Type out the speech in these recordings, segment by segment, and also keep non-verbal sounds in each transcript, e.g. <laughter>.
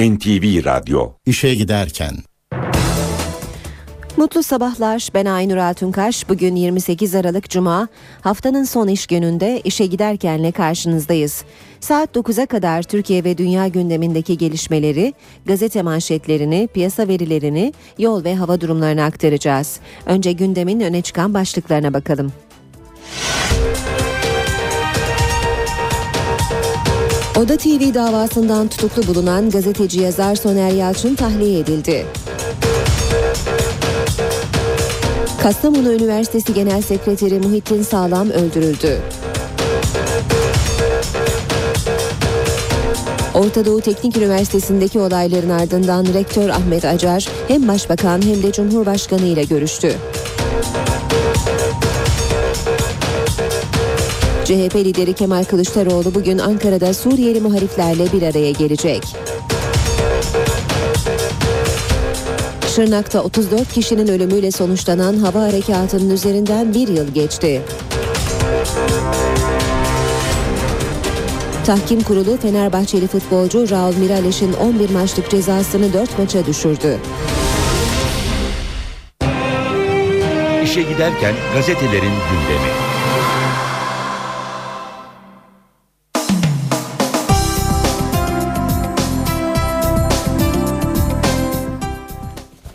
NTV Radyo İşe giderken Mutlu sabahlar. Ben Aynur Altunkaş. Bugün 28 Aralık Cuma. Haftanın son iş gününde işe giderkenle karşınızdayız. Saat 9'a kadar Türkiye ve dünya gündemindeki gelişmeleri, gazete manşetlerini, piyasa verilerini, yol ve hava durumlarını aktaracağız. Önce gündemin öne çıkan başlıklarına bakalım. Oda TV davasından tutuklu bulunan gazeteci yazar Soner Yalçın tahliye edildi. Kastamonu Üniversitesi Genel Sekreteri Muhittin Sağlam öldürüldü. Orta Doğu Teknik Üniversitesi'ndeki olayların ardından Rektör Ahmet Acar hem Başbakan hem de Cumhurbaşkanı ile görüştü. CHP lideri Kemal Kılıçdaroğlu bugün Ankara'da Suriyeli muhaliflerle bir araya gelecek. Şırnak'ta 34 kişinin ölümüyle sonuçlanan hava harekatının üzerinden bir yıl geçti. Tahkim Kurulu Fenerbahçeli futbolcu Raul Mirales'in 11 maçlık cezasını 4 maça düşürdü. İşe giderken gazetelerin gündemi.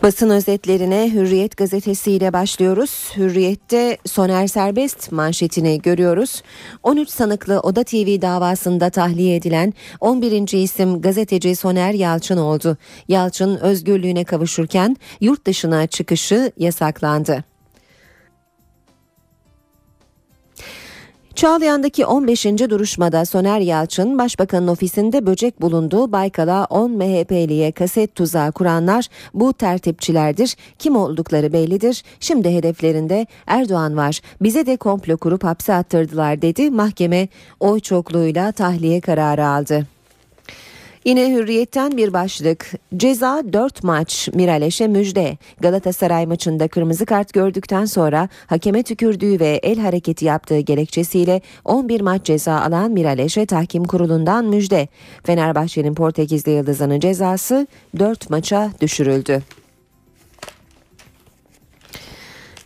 Basın özetlerine Hürriyet gazetesiyle başlıyoruz. Hürriyet'te Soner Serbest manşetini görüyoruz. 13 sanıklı Oda TV davasında tahliye edilen 11. isim gazeteci Soner Yalçın oldu. Yalçın özgürlüğüne kavuşurken yurt dışına çıkışı yasaklandı. Çağlayan'daki 15. duruşmada Soner Yalçın, Başbakanın ofisinde böcek bulunduğu Baykal'a 10 MHP'liye kaset tuzağı kuranlar bu tertipçilerdir. Kim oldukları bellidir. Şimdi hedeflerinde Erdoğan var. Bize de komplo kurup hapse attırdılar dedi. Mahkeme oy çokluğuyla tahliye kararı aldı. Yine hürriyetten bir başlık. Ceza 4 maç Miraleş'e müjde. Galatasaray maçında kırmızı kart gördükten sonra hakeme tükürdüğü ve el hareketi yaptığı gerekçesiyle 11 maç ceza alan Miraleş'e tahkim kurulundan müjde. Fenerbahçe'nin Portekizli Yıldızı'nın cezası 4 maça düşürüldü.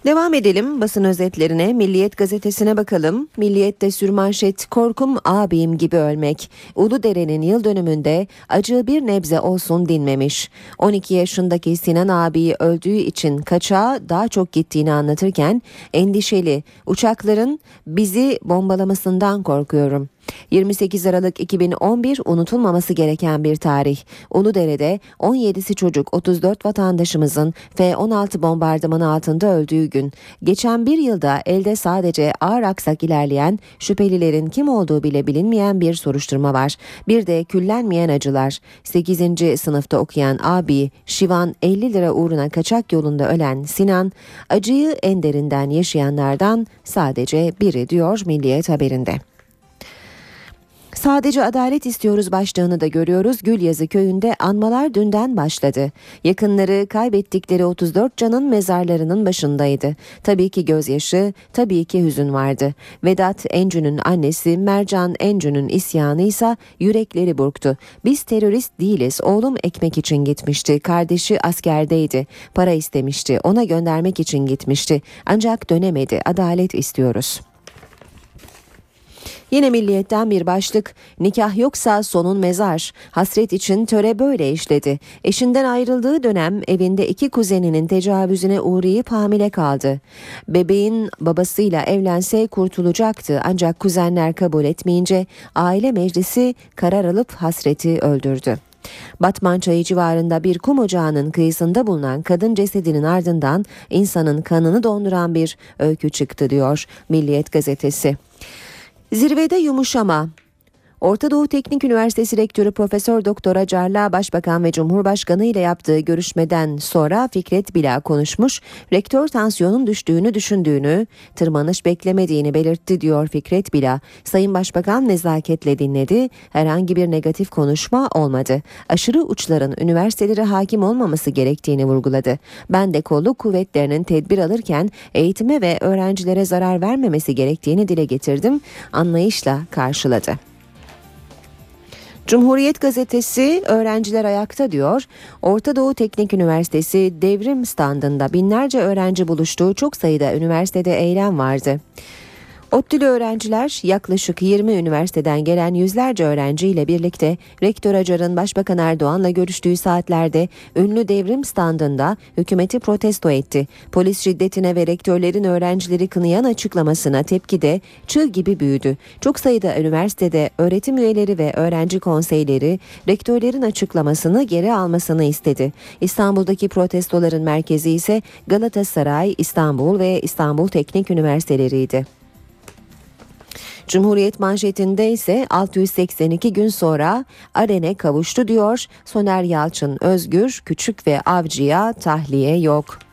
Devam edelim basın özetlerine. Milliyet gazetesine bakalım. Milliyet'te sürmanşet korkum abim gibi ölmek. Uludere'nin yıl dönümünde acı bir nebze olsun dinmemiş. 12 yaşındaki Sinan abi öldüğü için kaçağa daha çok gittiğini anlatırken endişeli uçakların bizi bombalamasından korkuyorum. 28 Aralık 2011 unutulmaması gereken bir tarih. Uludere'de 17'si çocuk 34 vatandaşımızın F-16 bombardımanı altında öldüğü gün. Geçen bir yılda elde sadece ağır aksak ilerleyen şüphelilerin kim olduğu bile bilinmeyen bir soruşturma var. Bir de küllenmeyen acılar. 8. sınıfta okuyan abi Şivan 50 lira uğruna kaçak yolunda ölen Sinan acıyı en derinden yaşayanlardan sadece biri diyor Milliyet haberinde. Sadece adalet istiyoruz başlığını da görüyoruz. Gülyazı köyünde anmalar dünden başladı. Yakınları kaybettikleri 34 canın mezarlarının başındaydı. Tabii ki gözyaşı, tabii ki hüzün vardı. Vedat Encü'nün annesi Mercan Encü'nün isyanı ise yürekleri burktu. Biz terörist değiliz. Oğlum ekmek için gitmişti. Kardeşi askerdeydi. Para istemişti. Ona göndermek için gitmişti. Ancak dönemedi. Adalet istiyoruz. Yine milliyetten bir başlık nikah yoksa sonun mezar. Hasret için töre böyle işledi. Eşinden ayrıldığı dönem evinde iki kuzeninin tecavüzüne uğrayıp hamile kaldı. Bebeğin babasıyla evlense kurtulacaktı ancak kuzenler kabul etmeyince aile meclisi karar alıp hasreti öldürdü. Batman Çayı civarında bir kum ocağının kıyısında bulunan kadın cesedinin ardından insanın kanını donduran bir öykü çıktı diyor Milliyet gazetesi. Zirvede yumuşama. Orta Doğu Teknik Üniversitesi Rektörü Profesör Doktor Acarla Başbakan ve Cumhurbaşkanı ile yaptığı görüşmeden sonra Fikret Bila konuşmuş. Rektör tansiyonun düştüğünü düşündüğünü, tırmanış beklemediğini belirtti diyor Fikret Bila. Sayın Başbakan nezaketle dinledi. Herhangi bir negatif konuşma olmadı. Aşırı uçların üniversitelere hakim olmaması gerektiğini vurguladı. Ben de kolluk kuvvetlerinin tedbir alırken eğitime ve öğrencilere zarar vermemesi gerektiğini dile getirdim. Anlayışla karşıladı. Cumhuriyet gazetesi öğrenciler ayakta diyor. Orta Doğu Teknik Üniversitesi devrim standında binlerce öğrenci buluştuğu çok sayıda üniversitede eylem vardı. ODTÜ'lü öğrenciler yaklaşık 20 üniversiteden gelen yüzlerce öğrenciyle birlikte Rektör Acar'ın Başbakan Erdoğan'la görüştüğü saatlerde ünlü devrim standında hükümeti protesto etti. Polis şiddetine ve rektörlerin öğrencileri kınayan açıklamasına tepki de çığ gibi büyüdü. Çok sayıda üniversitede öğretim üyeleri ve öğrenci konseyleri rektörlerin açıklamasını geri almasını istedi. İstanbul'daki protestoların merkezi ise Galatasaray, İstanbul ve İstanbul Teknik Üniversiteleriydi. Cumhuriyet manşetinde ise 682 gün sonra Aren'e kavuştu diyor. Soner Yalçın Özgür Küçük ve Avcı'ya tahliye yok.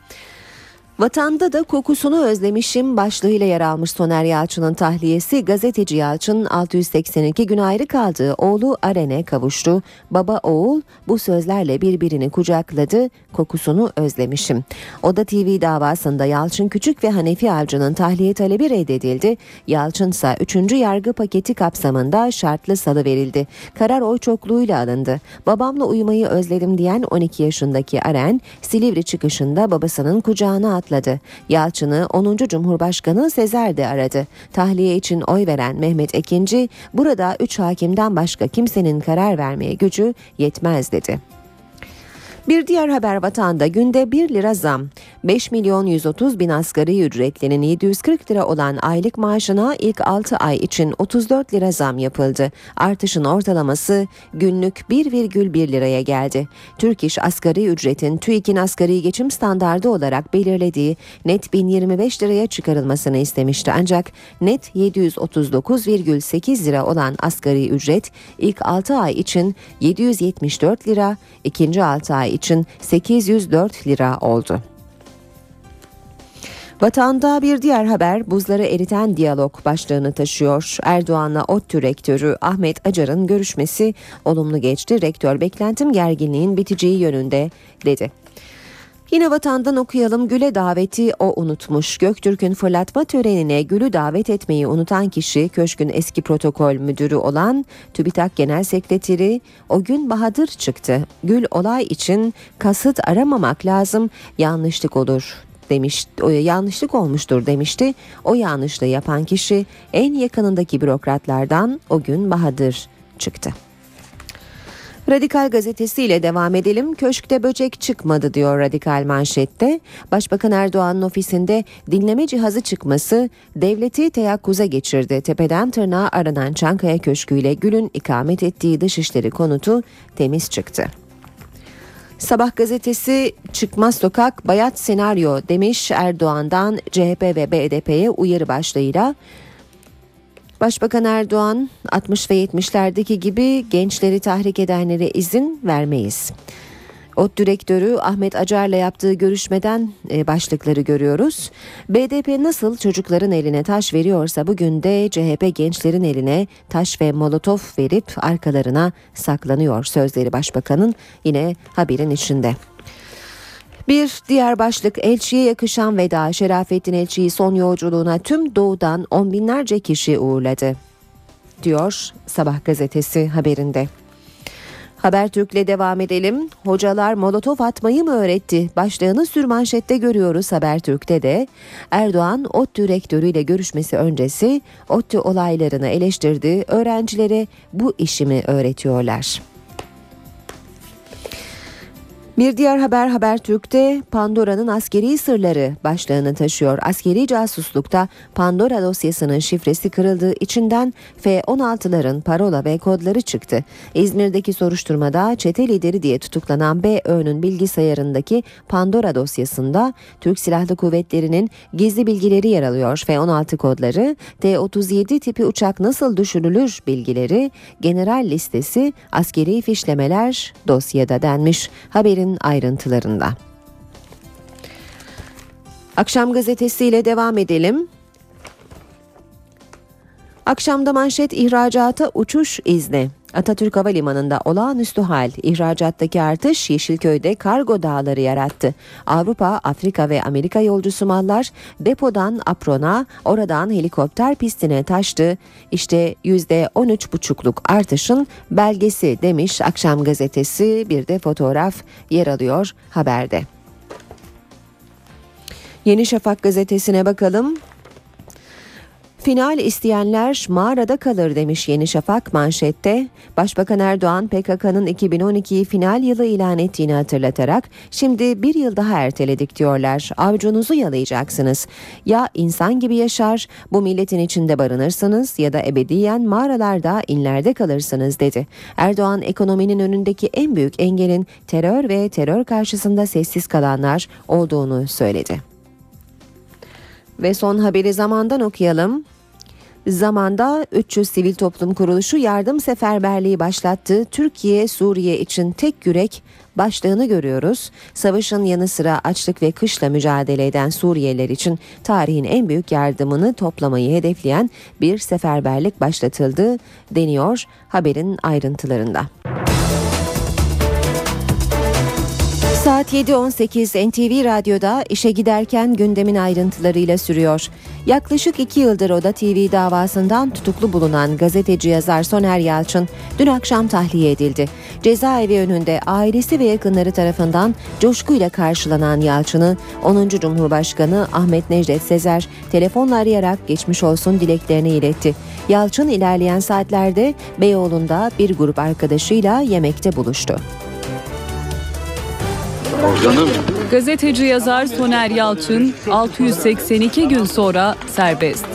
Vatanda da kokusunu özlemişim başlığıyla yer almış Soner Yalçın'ın tahliyesi gazeteci Yalçın 682 gün ayrı kaldığı oğlu Aren'e kavuştu. Baba oğul bu sözlerle birbirini kucakladı kokusunu özlemişim. Oda TV davasında Yalçın Küçük ve Hanefi Avcı'nın tahliye talebi reddedildi. Yalçın ise 3. yargı paketi kapsamında şartlı salı verildi. Karar oy çokluğuyla alındı. Babamla uyumayı özledim diyen 12 yaşındaki Aren Silivri çıkışında babasının kucağına atladı açıkladı. Yalçın'ı 10. Cumhurbaşkanı Sezer de aradı. Tahliye için oy veren Mehmet Ekinci burada 3 hakimden başka kimsenin karar vermeye gücü yetmez dedi. Bir diğer haber vatanda günde 1 lira zam. 5 milyon 130 bin asgari ücretlinin 740 lira olan aylık maaşına ilk 6 ay için 34 lira zam yapıldı. Artışın ortalaması günlük 1,1 liraya geldi. Türk İş asgari ücretin TÜİK'in asgari geçim standardı olarak belirlediği net 1025 liraya çıkarılmasını istemişti. Ancak net 739,8 lira olan asgari ücret ilk 6 ay için 774 lira, ikinci 6 ay için 804 lira oldu. Vatanda bir diğer haber buzları eriten diyalog başlığını taşıyor. Erdoğan'la ODTÜ rektörü Ahmet Acar'ın görüşmesi olumlu geçti. Rektör beklentim gerginliğin biteceği yönünde dedi. Yine vatandan okuyalım Gül'e daveti o unutmuş. Göktürk'ün fırlatma törenine Gül'ü davet etmeyi unutan kişi köşkün eski protokol müdürü olan TÜBİTAK Genel Sekreteri o gün Bahadır çıktı. Gül olay için kasıt aramamak lazım yanlışlık olur demiş yanlışlık olmuştur demişti. O yanlışlığı yapan kişi en yakınındaki bürokratlardan o gün Bahadır çıktı. Radikal gazetesiyle devam edelim. Köşkte böcek çıkmadı diyor Radikal manşette. Başbakan Erdoğan'ın ofisinde dinleme cihazı çıkması devleti teyakkuza geçirdi. Tepeden tırnağa aranan Çankaya Köşkü ile Gül'ün ikamet ettiği dışişleri konutu temiz çıktı. Sabah gazetesi çıkmaz sokak bayat senaryo demiş Erdoğan'dan CHP ve BDP'ye uyarı başlığıyla. Başbakan Erdoğan 60 ve 70'lerdeki gibi gençleri tahrik edenlere izin vermeyiz. ODTÜ direktörü Ahmet Acar'la yaptığı görüşmeden e, başlıkları görüyoruz. BDP nasıl çocukların eline taş veriyorsa bugün de CHP gençlerin eline taş ve molotof verip arkalarına saklanıyor sözleri başbakanın yine haberin içinde. Bir diğer başlık elçiye yakışan veda Şerafettin Elçi'yi son yolculuğuna tüm doğudan on binlerce kişi uğurladı diyor Sabah gazetesi haberinde. Habertürk'le devam edelim. Hocalar molotof atmayı mı öğretti? Başlığını sürmanşette görüyoruz Habertürk'te de. Erdoğan ODTÜ rektörüyle görüşmesi öncesi ODTÜ olaylarını eleştirdi. Öğrencilere bu işimi öğretiyorlar. Bir diğer haber Habertürk'te Pandora'nın askeri sırları başlığını taşıyor. Askeri casuslukta Pandora dosyasının şifresi kırıldı. İçinden F-16'ların parola ve kodları çıktı. İzmir'deki soruşturmada çete lideri diye tutuklanan BÖ'nün bilgisayarındaki Pandora dosyasında Türk Silahlı Kuvvetleri'nin gizli bilgileri yer alıyor. F-16 kodları, T-37 tipi uçak nasıl düşürülür bilgileri, general listesi, askeri fişlemeler dosyada denmiş. Haberin haberin ayrıntılarında. Akşam gazetesiyle devam edelim. Akşamda manşet ihracata uçuş izni. Atatürk Havalimanı'nda olağanüstü hal, ihracattaki artış Yeşilköy'de kargo dağları yarattı. Avrupa, Afrika ve Amerika yolcusu mallar depodan aprona, oradan helikopter pistine taştı. İşte %13,5'luk artışın belgesi demiş Akşam Gazetesi bir de fotoğraf yer alıyor haberde. Yeni Şafak gazetesine bakalım. Final isteyenler mağarada kalır demiş Yeni Şafak manşette. Başbakan Erdoğan PKK'nın 2012'yi final yılı ilan ettiğini hatırlatarak şimdi bir yıl daha erteledik diyorlar. Avcunuzu yalayacaksınız. Ya insan gibi yaşar bu milletin içinde barınırsınız ya da ebediyen mağaralarda inlerde kalırsınız dedi. Erdoğan ekonominin önündeki en büyük engelin terör ve terör karşısında sessiz kalanlar olduğunu söyledi. Ve son haberi zamandan okuyalım. Zamanda 300 sivil toplum kuruluşu yardım seferberliği başlattı. Türkiye Suriye için tek yürek başlığını görüyoruz. Savaşın yanı sıra açlık ve kışla mücadele eden Suriyeliler için tarihin en büyük yardımını toplamayı hedefleyen bir seferberlik başlatıldı deniyor haberin ayrıntılarında. Saat 7.18 NTV Radyo'da işe giderken gündemin ayrıntılarıyla sürüyor. Yaklaşık iki yıldır Oda TV davasından tutuklu bulunan gazeteci yazar Soner Yalçın dün akşam tahliye edildi. Cezaevi önünde ailesi ve yakınları tarafından coşkuyla karşılanan Yalçın'ı 10. Cumhurbaşkanı Ahmet Necdet Sezer telefonla arayarak geçmiş olsun dileklerini iletti. Yalçın ilerleyen saatlerde Beyoğlu'nda bir grup arkadaşıyla yemekte buluştu. Gazeteci yazar Soner Yalçın 682 gün sonra serbest.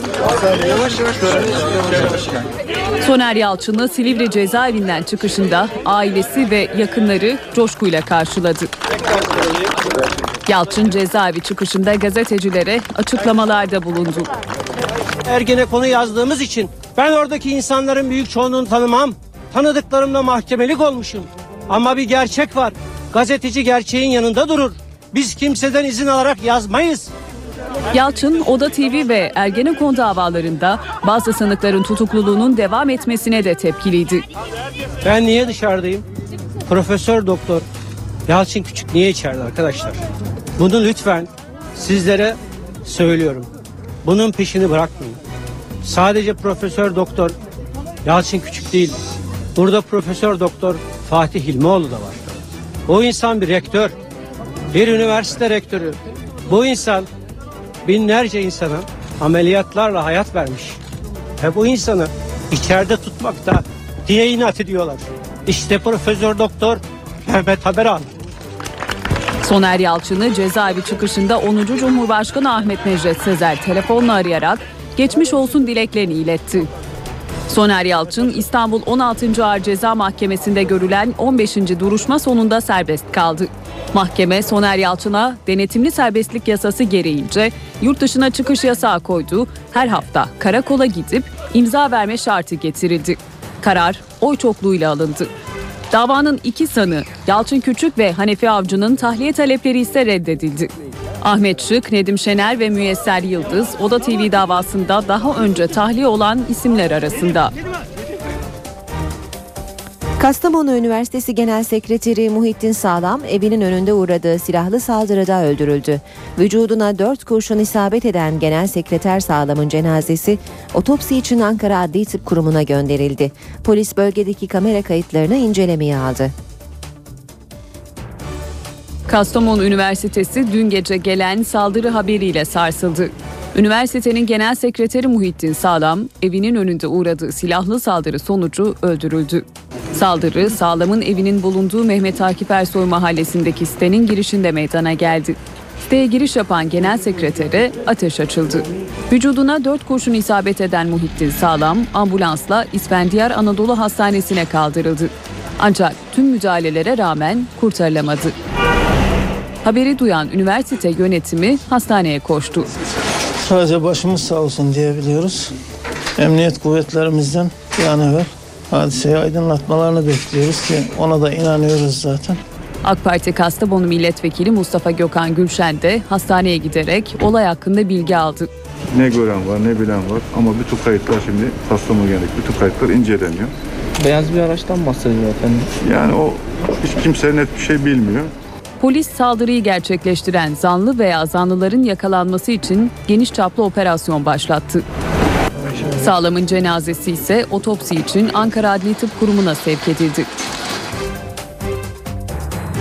Soner Yalçın'ı Silivri cezaevinden çıkışında ailesi ve yakınları coşkuyla karşıladı. Yalçın cezaevi çıkışında gazetecilere açıklamalarda bulundu. Ergenekon'u yazdığımız için ben oradaki insanların büyük çoğunluğunu tanımam. Tanıdıklarımla mahkemelik olmuşum. Ama bir gerçek var. Gazeteci gerçeğin yanında durur. Biz kimseden izin alarak yazmayız. Yalçın, Oda TV ve Ergenekon davalarında bazı sanıkların tutukluluğunun devam etmesine de tepkiliydi. Ben niye dışarıdayım? Profesör Doktor Yalçın Küçük niye içeride arkadaşlar? Bunu lütfen sizlere söylüyorum. Bunun peşini bırakmayın. Sadece Profesör Doktor Yalçın Küçük değil. Burada Profesör Doktor Fatih Hilmioğlu da var. O insan bir rektör. Bir üniversite rektörü. Bu insan binlerce insana ameliyatlarla hayat vermiş. Ve bu insanı içeride tutmakta diye inat ediyorlar. İşte Profesör Doktor Mehmet Haberal. Soner Yalçın'ı cezaevi çıkışında 10. Cumhurbaşkanı Ahmet Necdet Sezer telefonla arayarak geçmiş olsun dileklerini iletti. Soner Yalçın İstanbul 16. Ağır Ceza Mahkemesi'nde görülen 15. duruşma sonunda serbest kaldı. Mahkeme Soner Yalçın'a denetimli serbestlik yasası gereğince yurt dışına çıkış yasağı koydu. Her hafta karakola gidip imza verme şartı getirildi. Karar oy çokluğuyla alındı. Davanın iki sanı Yalçın Küçük ve Hanefi Avcı'nın tahliye talepleri ise reddedildi. Ahmet Şık, Nedim Şener ve Müyesser Yıldız Oda TV davasında daha önce tahliye olan isimler arasında. Kastamonu Üniversitesi Genel Sekreteri Muhittin Sağlam evinin önünde uğradığı silahlı saldırıda öldürüldü. Vücuduna dört kurşun isabet eden Genel Sekreter Sağlam'ın cenazesi otopsi için Ankara Adli Tıp Kurumu'na gönderildi. Polis bölgedeki kamera kayıtlarını incelemeye aldı. Kastamonu Üniversitesi dün gece gelen saldırı haberiyle sarsıldı. Üniversitenin genel sekreteri Muhittin Sağlam evinin önünde uğradığı silahlı saldırı sonucu öldürüldü. Saldırı Sağlam'ın evinin bulunduğu Mehmet Akif Ersoy mahallesindeki sitenin girişinde meydana geldi. Siteye giriş yapan genel sekretere ateş açıldı. Vücuduna dört kurşun isabet eden Muhittin Sağlam ambulansla İsfendiyar Anadolu Hastanesi'ne kaldırıldı. Ancak tüm müdahalelere rağmen kurtarılamadı. Haberi duyan üniversite yönetimi hastaneye koştu. Sadece başımız sağ olsun diyebiliyoruz. Emniyet kuvvetlerimizden bir an evvel hadiseyi aydınlatmalarını bekliyoruz ki ona da inanıyoruz zaten. AK Parti Kastamonu Milletvekili Mustafa Gökhan Gülşen de hastaneye giderek olay hakkında bilgi aldı. Ne gören var ne bilen var ama bütün kayıtlar şimdi Kastamonu yönelik bütün kayıtlar inceleniyor. Beyaz bir araçtan bahsediyor efendim. Yani o hiç kimse net bir şey bilmiyor. Polis saldırıyı gerçekleştiren zanlı veya zanlıların yakalanması için geniş çaplı operasyon başlattı. Sağlam'ın cenazesi ise otopsi için Ankara Adli Tıp Kurumu'na sevk edildi.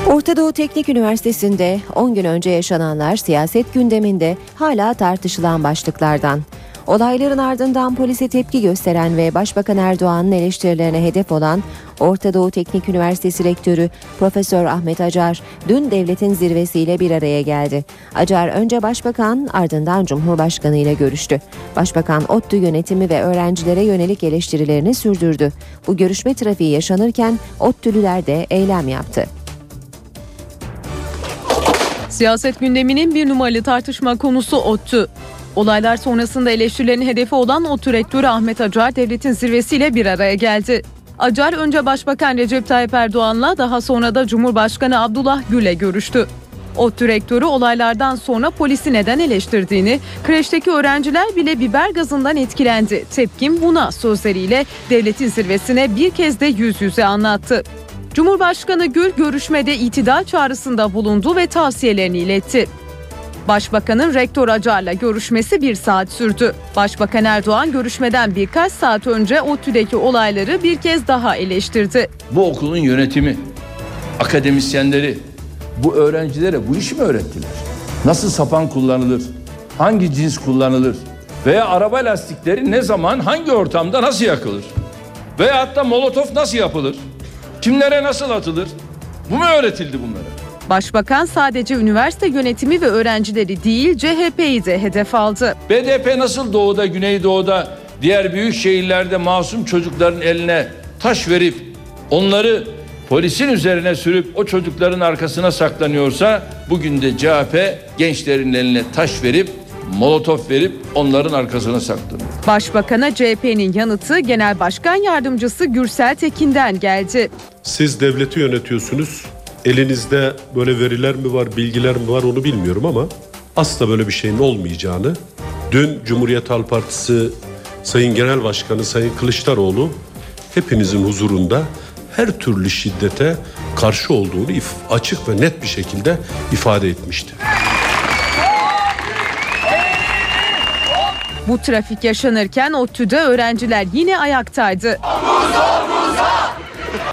Orta Doğu Teknik Üniversitesi'nde 10 gün önce yaşananlar siyaset gündeminde hala tartışılan başlıklardan. Olayların ardından polise tepki gösteren ve Başbakan Erdoğan'ın eleştirilerine hedef olan Orta Doğu Teknik Üniversitesi Rektörü Profesör Ahmet Acar dün devletin zirvesiyle bir araya geldi. Acar önce Başbakan ardından Cumhurbaşkanı ile görüştü. Başbakan ODTÜ yönetimi ve öğrencilere yönelik eleştirilerini sürdürdü. Bu görüşme trafiği yaşanırken ODTÜ'lüler de eylem yaptı. Siyaset gündeminin bir numaralı tartışma konusu ODTÜ. Olaylar sonrasında eleştirilerin hedefi olan ODTÜ Rektörü Ahmet Acar devletin zirvesiyle bir araya geldi. Acar önce Başbakan Recep Tayyip Erdoğan'la daha sonra da Cumhurbaşkanı Abdullah Gül'le görüştü. ODTÜ Rektörü olaylardan sonra polisi neden eleştirdiğini, kreşteki öğrenciler bile biber gazından etkilendi. Tepkim buna sözleriyle devletin zirvesine bir kez de yüz yüze anlattı. Cumhurbaşkanı Gül görüşmede itidal çağrısında bulundu ve tavsiyelerini iletti. Başbakanın rektör Acar'la görüşmesi bir saat sürdü. Başbakan Erdoğan görüşmeden birkaç saat önce ODTÜ'deki olayları bir kez daha eleştirdi. Bu okulun yönetimi, akademisyenleri bu öğrencilere bu işi mi öğrettiler? Nasıl sapan kullanılır? Hangi cins kullanılır? Veya araba lastikleri ne zaman, hangi ortamda nasıl yakılır? Veya hatta molotof nasıl yapılır? Kimlere nasıl atılır? Bu mu öğretildi bunlara? Başbakan sadece üniversite yönetimi ve öğrencileri değil CHP'yi de hedef aldı. BDP nasıl doğuda, güneydoğuda, diğer büyük şehirlerde masum çocukların eline taş verip onları polisin üzerine sürüp o çocukların arkasına saklanıyorsa bugün de CHP gençlerin eline taş verip molotof verip onların arkasına saklanıyor. Başbakan'a CHP'nin yanıtı Genel Başkan Yardımcısı Gürsel Tekin'den geldi. Siz devleti yönetiyorsunuz. Elinizde böyle veriler mi var, bilgiler mi var onu bilmiyorum ama asla böyle bir şeyin olmayacağını dün Cumhuriyet Halk Partisi Sayın Genel Başkanı Sayın Kılıçdaroğlu hepinizin huzurunda her türlü şiddete karşı olduğunu açık ve net bir şekilde ifade etmişti. Bu trafik yaşanırken ODTÜ'de öğrenciler yine ayaktaydı.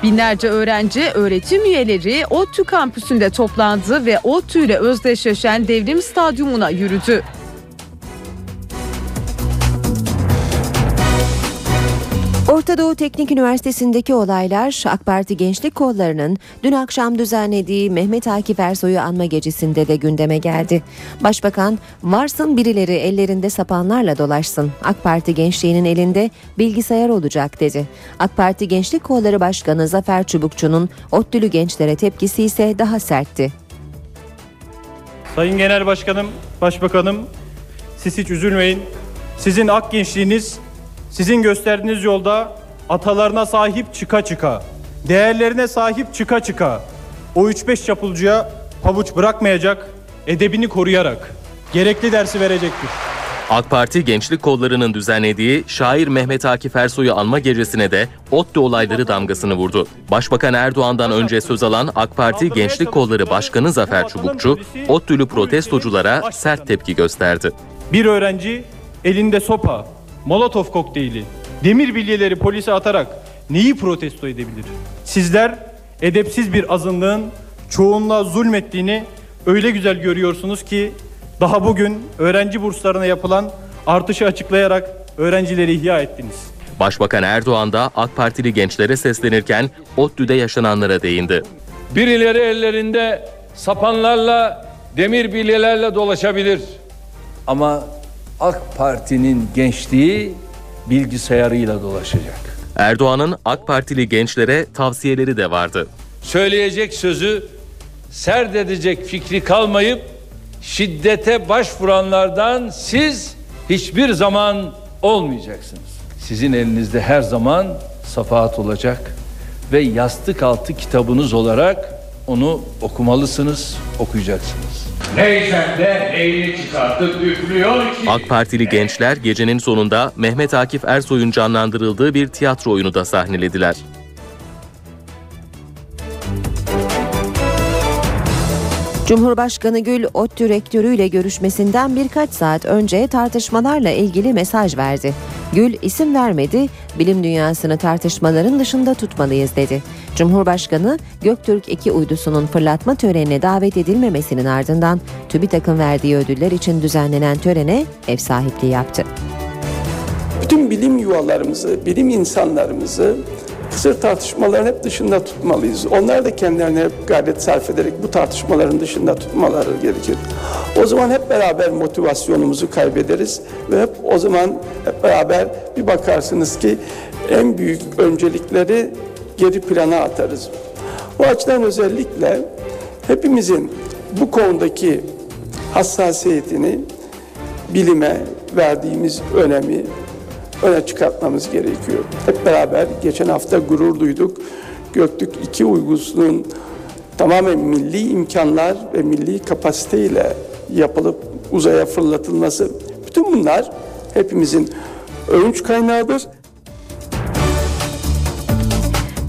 Binlerce öğrenci, öğretim üyeleri ODTÜ kampüsünde toplandı ve ODTÜ ile özdeşleşen Devrim Stadyumuna yürüdü. Orta Doğu Teknik Üniversitesi'ndeki olaylar AK Parti Gençlik Kolları'nın dün akşam düzenlediği Mehmet Akif Ersoy'u anma gecesinde de gündeme geldi. Başbakan varsın birileri ellerinde sapanlarla dolaşsın. AK Parti gençliğinin elinde bilgisayar olacak dedi. AK Parti Gençlik Kolları Başkanı Zafer Çubukçu'nun ODTÜ'lü gençlere tepkisi ise daha sertti. Sayın Genel Başkanım, Başbakanım, siz hiç üzülmeyin. Sizin ak gençliğiniz, sizin gösterdiğiniz yolda atalarına sahip çıka çıka, değerlerine sahip çıka çıka, o 3-5 çapulcuya pabuç bırakmayacak, edebini koruyarak gerekli dersi verecektir. AK Parti Gençlik Kolları'nın düzenlediği şair Mehmet Akif Ersoy'u anma gecesine de ODTÜ olayları damgasını vurdu. Başbakan Erdoğan'dan önce söz alan AK Parti Gençlik Kolları Başkanı Zafer Çubukçu, ODTÜ'lü protestoculara sert tepki gösterdi. Bir öğrenci elinde sopa, molotof kokteyli, demir bilyeleri polise atarak neyi protesto edebilir? Sizler edepsiz bir azınlığın çoğunluğa zulmettiğini öyle güzel görüyorsunuz ki daha bugün öğrenci burslarına yapılan artışı açıklayarak öğrencileri ihya ettiniz. Başbakan Erdoğan da AK Partili gençlere seslenirken ODTÜ'de yaşananlara değindi. Birileri ellerinde sapanlarla, demir bilyelerle dolaşabilir. Ama AK Parti'nin gençliği bilgisayarıyla dolaşacak. Erdoğan'ın AK Partili gençlere tavsiyeleri de vardı. Söyleyecek sözü sert edecek fikri kalmayıp şiddete başvuranlardan siz hiçbir zaman olmayacaksınız. Sizin elinizde her zaman safahat olacak ve yastık altı kitabınız olarak onu okumalısınız, okuyacaksınız. Neysen de neyini çıkartıp üflüyor ki. AK Partili gençler gecenin sonunda Mehmet Akif Ersoy'un canlandırıldığı bir tiyatro oyunu da sahnelediler. Cumhurbaşkanı Gül, ODTÜ rektörüyle görüşmesinden birkaç saat önce tartışmalarla ilgili mesaj verdi. Gül isim vermedi, bilim dünyasını tartışmaların dışında tutmalıyız dedi. Cumhurbaşkanı Göktürk 2 uydusunun fırlatma törenine davet edilmemesinin ardından TÜBİTAK'ın verdiği ödüller için düzenlenen törene ev sahipliği yaptı. Bütün bilim yuvalarımızı, bilim insanlarımızı kısır tartışmaların hep dışında tutmalıyız. Onlar da kendilerine hep gayret sarf ederek bu tartışmaların dışında tutmaları gerekir. O zaman hep beraber motivasyonumuzu kaybederiz ve hep o zaman hep beraber bir bakarsınız ki en büyük öncelikleri geri plana atarız. Bu açıdan özellikle hepimizin bu konudaki hassasiyetini bilime verdiğimiz önemi öne çıkartmamız gerekiyor. Hep beraber geçen hafta gurur duyduk. Göktürk 2 uygusunun tamamen milli imkanlar ve milli kapasiteyle yapılıp uzaya fırlatılması. Bütün bunlar hepimizin övünç kaynağıdır.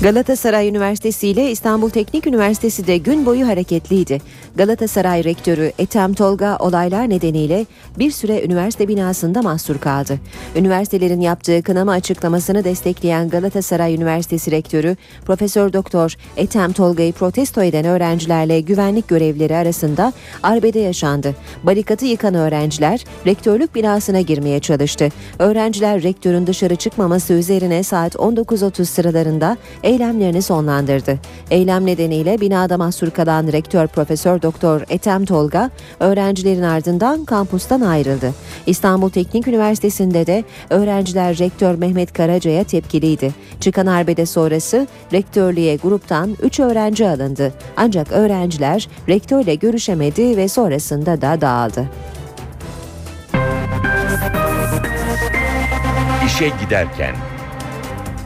Galatasaray Üniversitesi ile İstanbul Teknik Üniversitesi de gün boyu hareketliydi. Galatasaray Rektörü Ethem Tolga olaylar nedeniyle bir süre üniversite binasında mahsur kaldı. Üniversitelerin yaptığı kınama açıklamasını destekleyen Galatasaray Üniversitesi Rektörü Profesör Doktor Ethem Tolga'yı protesto eden öğrencilerle güvenlik görevlileri arasında arbede yaşandı. Barikatı yıkan öğrenciler rektörlük binasına girmeye çalıştı. Öğrenciler rektörün dışarı çıkmaması üzerine saat 19.30 sıralarında eylemlerini sonlandırdı. Eylem nedeniyle binada mahsur kalan rektör Profesör Doktor Ethem Tolga öğrencilerin ardından kampustan ayrıldı. İstanbul Teknik Üniversitesi'nde de öğrenciler rektör Mehmet Karaca'ya tepkiliydi. Çıkan arbede sonrası rektörlüğe gruptan 3 öğrenci alındı. Ancak öğrenciler rektörle görüşemedi ve sonrasında da dağıldı. İşe giderken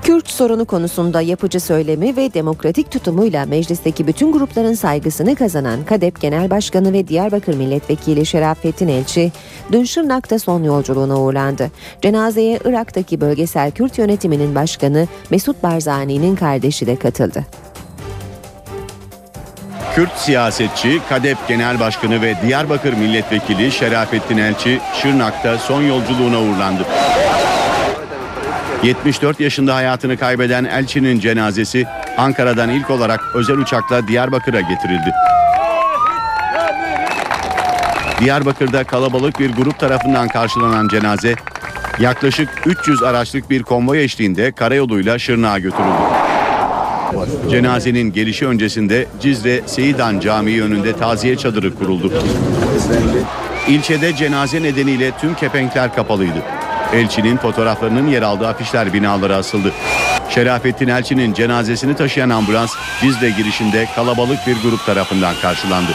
Kürt sorunu konusunda yapıcı söylemi ve demokratik tutumuyla meclisteki bütün grupların saygısını kazanan KADEP Genel Başkanı ve Diyarbakır Milletvekili Şerafettin Elçi dün Şırnak'ta son yolculuğuna uğurlandı. Cenazeye Irak'taki bölgesel Kürt yönetiminin başkanı Mesut Barzani'nin kardeşi de katıldı. Kürt siyasetçi, KADEP Genel Başkanı ve Diyarbakır Milletvekili Şerafettin Elçi Şırnak'ta son yolculuğuna uğurlandı. 74 yaşında hayatını kaybeden Elçi'nin cenazesi Ankara'dan ilk olarak özel uçakla Diyarbakır'a getirildi. Diyarbakır'da kalabalık bir grup tarafından karşılanan cenaze yaklaşık 300 araçlık bir konvoy eşliğinde karayoluyla Şırnak'a götürüldü. Cenazenin gelişi öncesinde Cizre Seyidan Camii önünde taziye çadırı kuruldu. İlçede cenaze nedeniyle tüm kepenkler kapalıydı. Elçinin fotoğraflarının yer aldığı afişler binalara asıldı. Şerafettin Elçi'nin cenazesini taşıyan ambulans Cizre girişinde kalabalık bir grup tarafından karşılandı.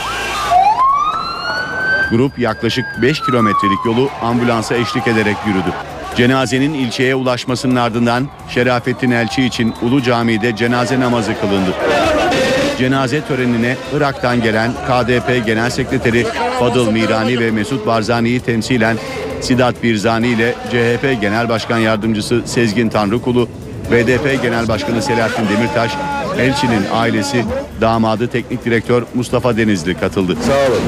Grup yaklaşık 5 kilometrelik yolu ambulansa eşlik ederek yürüdü. Cenazenin ilçeye ulaşmasının ardından Şerafettin Elçi için Ulu Cami'de cenaze namazı kılındı. Cenaze törenine Irak'tan gelen KDP Genel Sekreteri Fadıl Mirani ve Mesut Barzani'yi temsilen Sidat Birzani ile CHP Genel Başkan Yardımcısı Sezgin Tanrıkulu, BDP Genel Başkanı Selahattin Demirtaş, Elçi'nin ailesi, damadı teknik direktör Mustafa Denizli katıldı. Sağ olun.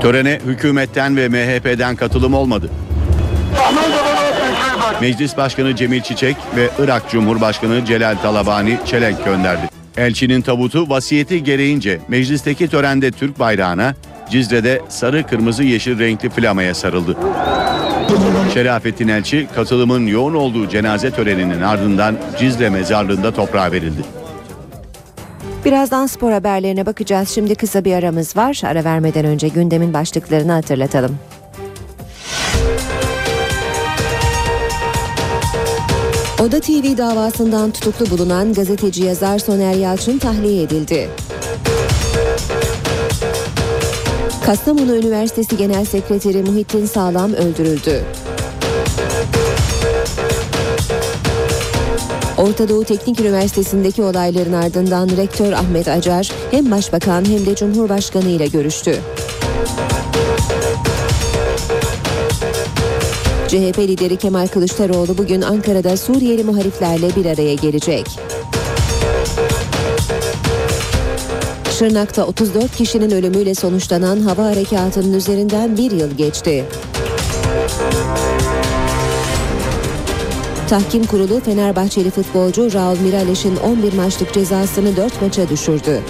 Törene hükümetten ve MHP'den katılım olmadı. Meclis Başkanı Cemil Çiçek ve Irak Cumhurbaşkanı Celal Talabani çelenk gönderdi. Elçinin tabutu vasiyeti gereğince meclisteki törende Türk bayrağına, Cizre'de sarı kırmızı yeşil renkli flamaya sarıldı. Şerafettin Elçi katılımın yoğun olduğu cenaze töreninin ardından Cizre mezarlığında toprağa verildi. Birazdan spor haberlerine bakacağız. Şimdi kısa bir aramız var. Ara vermeden önce gündemin başlıklarını hatırlatalım. Oda TV davasından tutuklu bulunan gazeteci yazar Soner Yalçın tahliye edildi. Kastamonu Üniversitesi Genel Sekreteri Muhittin Sağlam öldürüldü. Orta Doğu Teknik Üniversitesi'ndeki olayların ardından Rektör Ahmet Acar hem Başbakan hem de Cumhurbaşkanı ile görüştü. CHP lideri Kemal Kılıçdaroğlu bugün Ankara'da Suriyeli muhaliflerle bir araya gelecek. Şırnak'ta 34 kişinin ölümüyle sonuçlanan hava harekatının üzerinden bir yıl geçti. Tahkim Kurulu Fenerbahçeli futbolcu Raul Mirales'in 11 maçlık cezasını 4 maça düşürdü.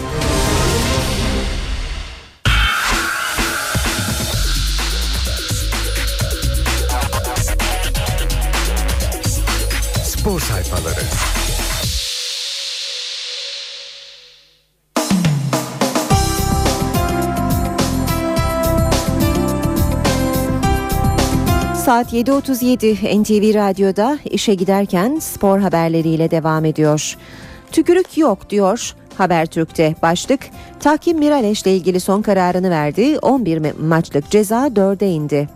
Saat 7.37 NTV Radyo'da işe giderken spor haberleriyle devam ediyor. Tükürük yok diyor Habertürk'te başlık. Tahkim Miraleş ile ilgili son kararını verdi. 11 maçlık ceza 4'e indi.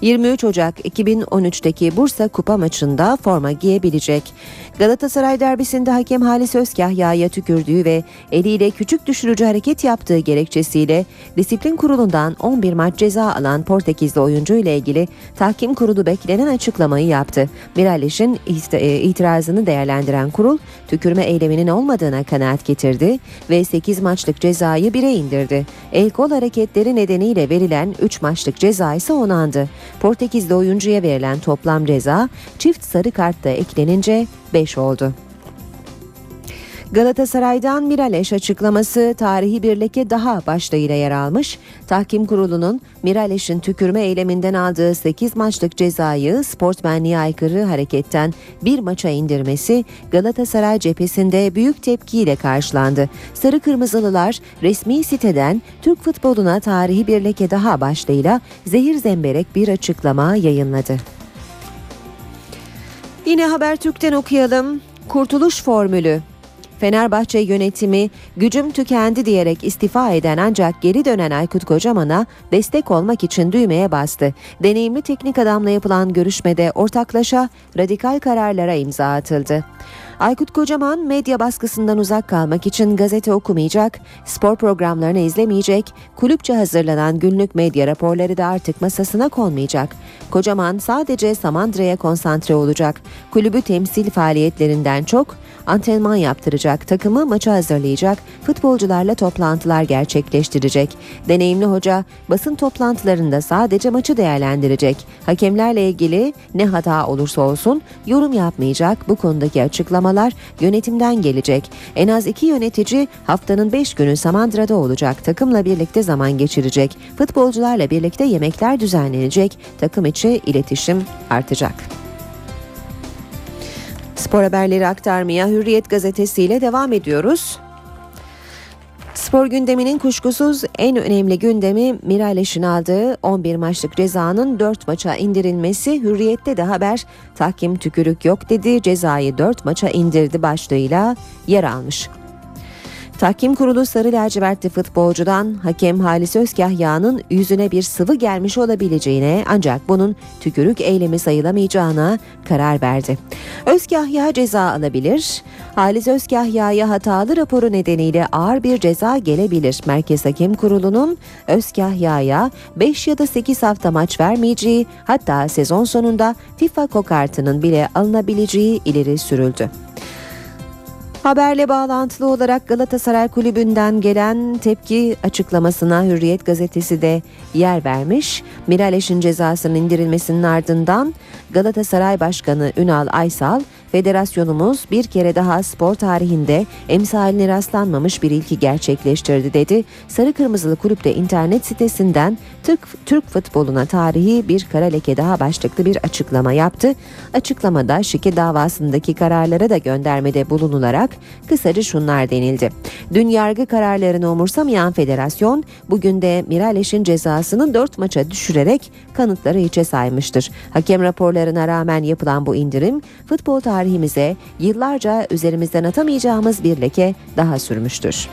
23 Ocak 2013'teki Bursa Kupa maçında forma giyebilecek. Galatasaray derbisinde hakem Halis Özkahya'ya tükürdüğü ve eliyle küçük düşürücü hareket yaptığı gerekçesiyle disiplin kurulundan 11 maç ceza alan Portekizli oyuncu ile ilgili tahkim kurulu beklenen açıklamayı yaptı. Miraliş'in itirazını değerlendiren kurul tükürme eyleminin olmadığına kanaat getirdi ve 8 maçlık cezayı 1'e indirdi. El kol hareketleri nedeniyle verilen 3 maçlık ceza ise onandı. Portekizli oyuncuya verilen toplam ceza çift sarı kartta eklenince 5 oldu. Galatasaray'dan Miraleş açıklaması tarihi bir leke daha başlığıyla yer almış. Tahkim kurulunun Miraleş'in tükürme eyleminden aldığı 8 maçlık cezayı sportmenliğe aykırı hareketten bir maça indirmesi Galatasaray cephesinde büyük tepkiyle karşılandı. Sarı Kırmızılılar resmi siteden Türk futboluna tarihi bir leke daha başlığıyla zehir zemberek bir açıklama yayınladı. Yine Habertürk'ten okuyalım. Kurtuluş formülü Fenerbahçe yönetimi gücüm tükendi diyerek istifa eden ancak geri dönen Aykut Kocaman'a destek olmak için düğmeye bastı. Deneyimli teknik adamla yapılan görüşmede ortaklaşa radikal kararlara imza atıldı. Aykut Kocaman medya baskısından uzak kalmak için gazete okumayacak, spor programlarını izlemeyecek, kulüpçe hazırlanan günlük medya raporları da artık masasına konmayacak. Kocaman sadece Samandıra'ya konsantre olacak. Kulübü temsil faaliyetlerinden çok antrenman yaptıracak, takımı maça hazırlayacak, futbolcularla toplantılar gerçekleştirecek. Deneyimli hoca basın toplantılarında sadece maçı değerlendirecek. Hakemlerle ilgili ne hata olursa olsun yorum yapmayacak. Bu konudaki açıklamalar yönetimden gelecek. En az iki yönetici haftanın 5 günü Samandıra'da olacak. Takımla birlikte zaman geçirecek. Futbolcularla birlikte yemekler düzenlenecek. Takım içi iletişim artacak. Spor haberleri aktarmaya Hürriyet gazetesiyle devam ediyoruz. Spor gündeminin kuşkusuz en önemli gündemi Miraleş'in aldığı 11 maçlık cezanın 4 maça indirilmesi. Hürriyette de haber tahkim tükürük yok dedi cezayı 4 maça indirdi başlığıyla yer almış. Tahkim kurulu sarı lacivertli futbolcudan hakem Halis Özkahya'nın yüzüne bir sıvı gelmiş olabileceğine ancak bunun tükürük eylemi sayılamayacağına karar verdi. Özkahya ceza alabilir. Halis Özkahya'ya hatalı raporu nedeniyle ağır bir ceza gelebilir. Merkez Hakem Kurulu'nun Özkahya'ya 5 ya da 8 hafta maç vermeyeceği hatta sezon sonunda FIFA kokartının bile alınabileceği ileri sürüldü. Haberle bağlantılı olarak Galatasaray Kulübü'nden gelen tepki açıklamasına Hürriyet gazetesi de yer vermiş. Miraleş'in cezasının indirilmesinin ardından Galatasaray Başkanı Ünal Aysal, federasyonumuz bir kere daha spor tarihinde emsaline rastlanmamış bir ilki gerçekleştirdi dedi. Sarı Kırmızılı Kulüpte internet sitesinden Türk, Türk futboluna tarihi bir kara leke daha başlıklı bir açıklama yaptı. Açıklamada şike davasındaki kararlara da göndermede bulunularak kısaca şunlar denildi. Dün yargı kararlarını umursamayan federasyon bugün de Miraleş'in cezasını 4 maça düşürerek kanıtları içe saymıştır. Hakem raporlarına rağmen yapılan bu indirim futbol tarihimize yıllarca üzerimizden atamayacağımız bir leke daha sürmüştür.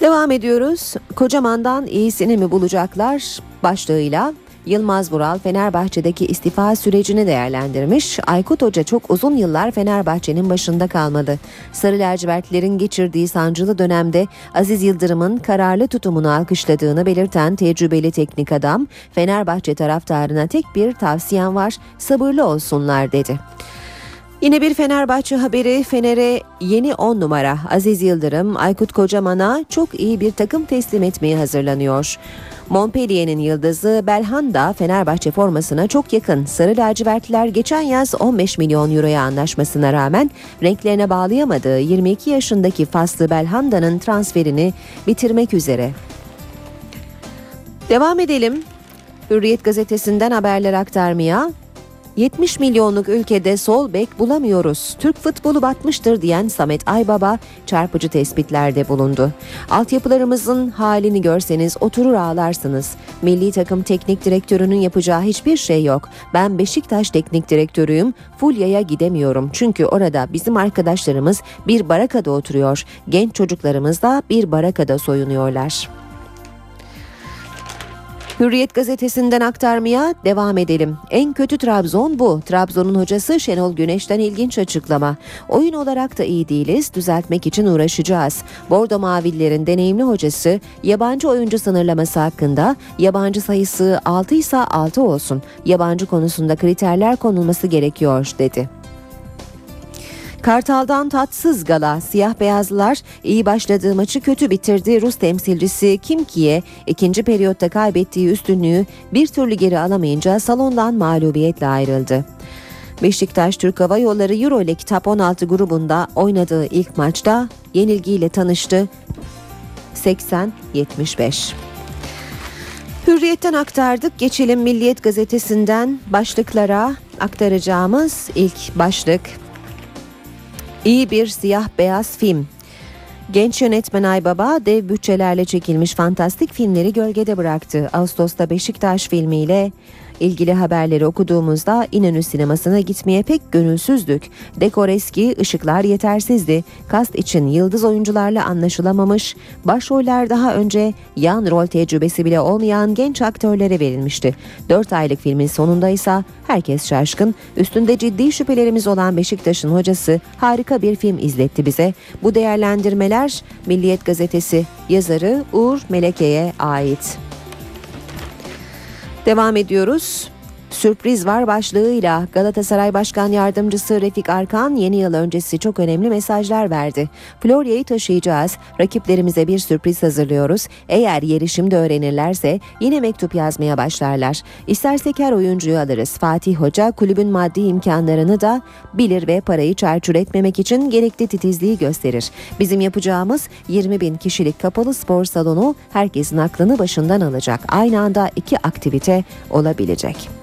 Devam ediyoruz. Kocaman'dan iyisini mi bulacaklar başlığıyla Yılmaz Vural Fenerbahçe'deki istifa sürecini değerlendirmiş. Aykut Hoca çok uzun yıllar Fenerbahçe'nin başında kalmadı. Sarı lacivertlerin geçirdiği sancılı dönemde Aziz Yıldırım'ın kararlı tutumunu alkışladığını belirten tecrübeli teknik adam, Fenerbahçe taraftarına tek bir tavsiyem var, sabırlı olsunlar dedi. Yine bir Fenerbahçe haberi Fener'e yeni 10 numara Aziz Yıldırım Aykut Kocaman'a çok iyi bir takım teslim etmeye hazırlanıyor. Montpellier'in yıldızı Belhanda Fenerbahçe formasına çok yakın. Sarı lacivertliler geçen yaz 15 milyon euroya anlaşmasına rağmen renklerine bağlayamadığı 22 yaşındaki Faslı Belhanda'nın transferini bitirmek üzere. Devam edelim. Hürriyet gazetesinden haberler aktarmaya. 70 milyonluk ülkede sol bek bulamıyoruz. Türk futbolu batmıştır diyen Samet Aybaba çarpıcı tespitlerde bulundu. Altyapılarımızın halini görseniz oturur ağlarsınız. Milli takım teknik direktörünün yapacağı hiçbir şey yok. Ben Beşiktaş teknik direktörüyüm. Fulya'ya gidemiyorum. Çünkü orada bizim arkadaşlarımız bir barakada oturuyor. Genç çocuklarımız da bir barakada soyunuyorlar. Hürriyet gazetesinden aktarmaya devam edelim. En kötü Trabzon bu. Trabzon'un hocası Şenol Güneş'ten ilginç açıklama. Oyun olarak da iyi değiliz, düzeltmek için uğraşacağız. Bordo Mavillerin deneyimli hocası yabancı oyuncu sınırlaması hakkında yabancı sayısı 6 ise 6 olsun. Yabancı konusunda kriterler konulması gerekiyor dedi. Kartal'dan tatsız gala. Siyah beyazlılar iyi başladığı maçı kötü bitirdi. Rus temsilcisi Kim Kiye ikinci periyotta kaybettiği üstünlüğü bir türlü geri alamayınca salondan mağlubiyetle ayrıldı. Beşiktaş Türk Hava Yolları Euroleague Top 16 grubunda oynadığı ilk maçta yenilgiyle tanıştı. 80-75. Hürriyetten aktardık. Geçelim Milliyet gazetesinden başlıklara aktaracağımız ilk başlık. İyi bir siyah beyaz film. Genç yönetmen Aybaba dev bütçelerle çekilmiş fantastik filmleri gölgede bıraktı. Ağustos'ta Beşiktaş filmiyle ilgili haberleri okuduğumuzda İnönü sinemasına gitmeye pek gönülsüzdük. Dekor eski, ışıklar yetersizdi. Kast için yıldız oyuncularla anlaşılamamış. Başroller daha önce yan rol tecrübesi bile olmayan genç aktörlere verilmişti. 4 aylık filmin sonunda ise herkes şaşkın. Üstünde ciddi şüphelerimiz olan Beşiktaş'ın hocası harika bir film izletti bize. Bu değerlendirmeler Milliyet gazetesi yazarı Uğur Meleke'ye ait. Devam ediyoruz. Sürpriz var başlığıyla Galatasaray Başkan Yardımcısı Refik Arkan yeni yıl öncesi çok önemli mesajlar verdi. Florya'yı taşıyacağız. Rakiplerimize bir sürpriz hazırlıyoruz. Eğer yeri şimdi öğrenirlerse yine mektup yazmaya başlarlar. İstersek her oyuncuyu alırız. Fatih Hoca kulübün maddi imkanlarını da bilir ve parayı çarçur etmemek için gerekli titizliği gösterir. Bizim yapacağımız 20 bin kişilik kapalı spor salonu herkesin aklını başından alacak. Aynı anda iki aktivite olabilecek.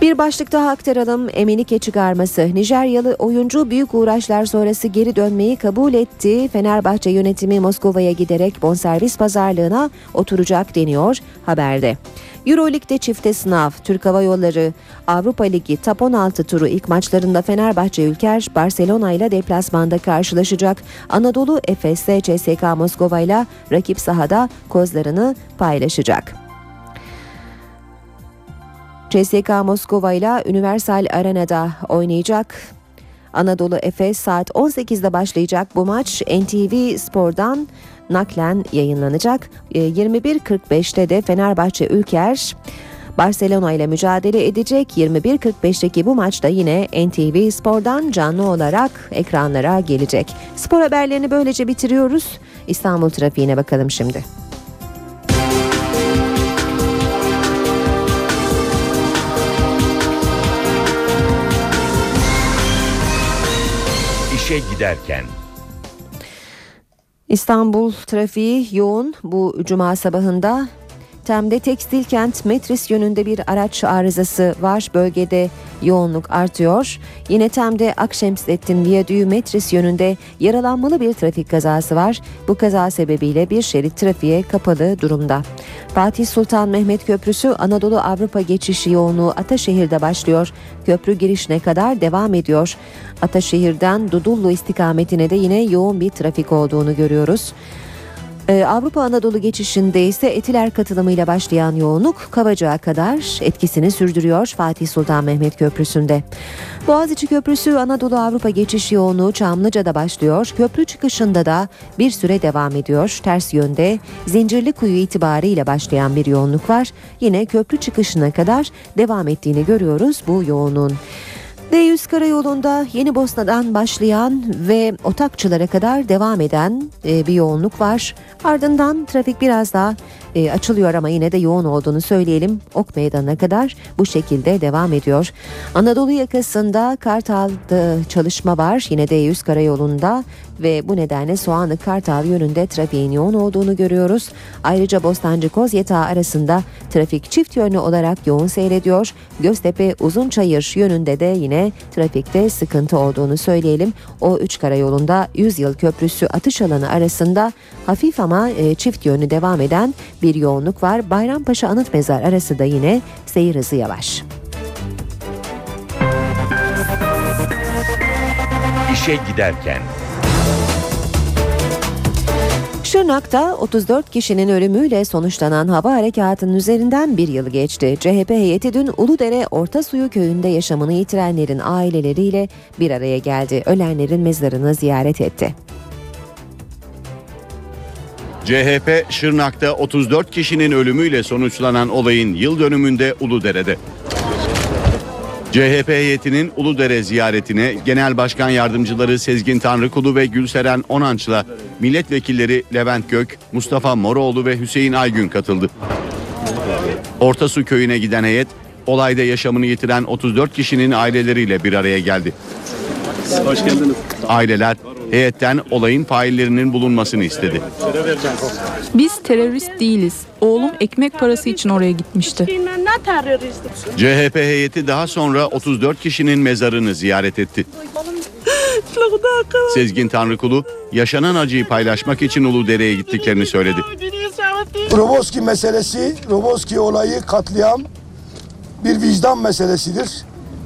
Bir başlık daha aktaralım. Emenike çıkarması. Nijeryalı oyuncu büyük uğraşlar sonrası geri dönmeyi kabul etti. Fenerbahçe yönetimi Moskova'ya giderek bonservis pazarlığına oturacak deniyor haberde. Euroleague'de çifte sınav. Türk Hava Yolları Avrupa Ligi Top 16 turu ilk maçlarında Fenerbahçe Ülker Barcelona ile deplasmanda karşılaşacak. Anadolu Efes CSK Moskova ile rakip sahada kozlarını paylaşacak. CSK Moskova ile Universal Arena'da oynayacak. Anadolu Efes saat 18'de başlayacak bu maç NTV Spor'dan naklen yayınlanacak. 21.45'te de Fenerbahçe Ülker Barcelona ile mücadele edecek. 21.45'teki bu maçta yine NTV Spor'dan canlı olarak ekranlara gelecek. Spor haberlerini böylece bitiriyoruz. İstanbul trafiğine bakalım şimdi. İşe giderken. İstanbul trafiği yoğun bu cuma sabahında. Tem'de Tekstil Kent Metris yönünde bir araç arızası var. Bölgede yoğunluk artıyor. Yine Tem'de Akşemsettin Viyadüğü Metris yönünde yaralanmalı bir trafik kazası var. Bu kaza sebebiyle bir şerit trafiğe kapalı durumda. Fatih Sultan Mehmet Köprüsü Anadolu Avrupa geçişi yoğunluğu Ataşehir'de başlıyor. Köprü girişine kadar devam ediyor. Ataşehir'den Dudullu istikametine de yine yoğun bir trafik olduğunu görüyoruz. Ee, Avrupa Anadolu geçişinde ise Etiler katılımıyla başlayan yoğunluk Kavacık'a kadar etkisini sürdürüyor Fatih Sultan Mehmet Köprüsü'nde. Boğaziçi Köprüsü Anadolu Avrupa geçiş yoğunluğu Çamlıca'da başlıyor. Köprü çıkışında da bir süre devam ediyor. Ters yönde Zincirli Kuyu itibariyle başlayan bir yoğunluk var. Yine köprü çıkışına kadar devam ettiğini görüyoruz bu yoğunluğun. D100 karayolunda Yeni Bosna'dan başlayan ve Otakçılara kadar devam eden e, bir yoğunluk var. Ardından trafik biraz daha e, açılıyor ama yine de yoğun olduğunu söyleyelim. Ok Meydanı'na kadar bu şekilde devam ediyor. Anadolu yakasında Kartal'da çalışma var. Yine D100 karayolunda ve bu nedenle Soğanlı Kartal yönünde trafiğin yoğun olduğunu görüyoruz. Ayrıca Bostancı Kozyatağı arasında trafik çift yönlü olarak yoğun seyrediyor. Göztepe Uzunçayır yönünde de yine trafikte sıkıntı olduğunu söyleyelim. O 3 karayolunda 100 yıl köprüsü atış alanı arasında hafif ama e, çift yönlü devam eden bir yoğunluk var. Bayrampaşa Anıt Mezar arası da yine seyir hızı yavaş. İşe giderken Şırnak'ta 34 kişinin ölümüyle sonuçlanan hava harekatının üzerinden bir yıl geçti. CHP heyeti dün Uludere Ortasuyu köyünde yaşamını yitirenlerin aileleriyle bir araya geldi. Ölenlerin mezarını ziyaret etti. CHP Şırnak'ta 34 kişinin ölümüyle sonuçlanan olayın yıl dönümünde Uludere'de. CHP heyetinin Uludere ziyaretine Genel Başkan Yardımcıları Sezgin Tanrıkulu ve Gülseren Onanç'la milletvekilleri Levent Gök, Mustafa Moroğlu ve Hüseyin Aygün katıldı. Ortasu köyüne giden heyet olayda yaşamını yitiren 34 kişinin aileleriyle bir araya geldi. Hoş geldiniz. Aileler heyetten olayın faillerinin bulunmasını istedi. Biz terörist değiliz. Oğlum ekmek parası için oraya gitmişti. CHP heyeti daha sonra 34 kişinin mezarını ziyaret etti. Sezgin Tanrıkulu yaşanan acıyı paylaşmak için Uludere'ye gittiklerini söyledi. Roboski meselesi, Roboski olayı katliam bir vicdan meselesidir.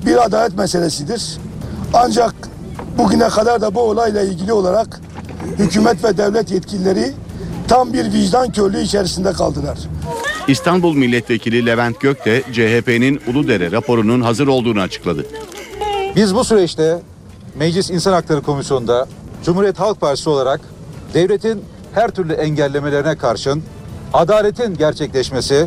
Bir adalet meselesidir. Ancak bugüne kadar da bu olayla ilgili olarak hükümet ve devlet yetkilileri tam bir vicdan körlüğü içerisinde kaldılar. İstanbul Milletvekili Levent Gök de CHP'nin Uludere raporunun hazır olduğunu açıkladı. Biz bu süreçte Meclis İnsan Hakları Komisyonu'nda Cumhuriyet Halk Partisi olarak devletin her türlü engellemelerine karşın adaletin gerçekleşmesi,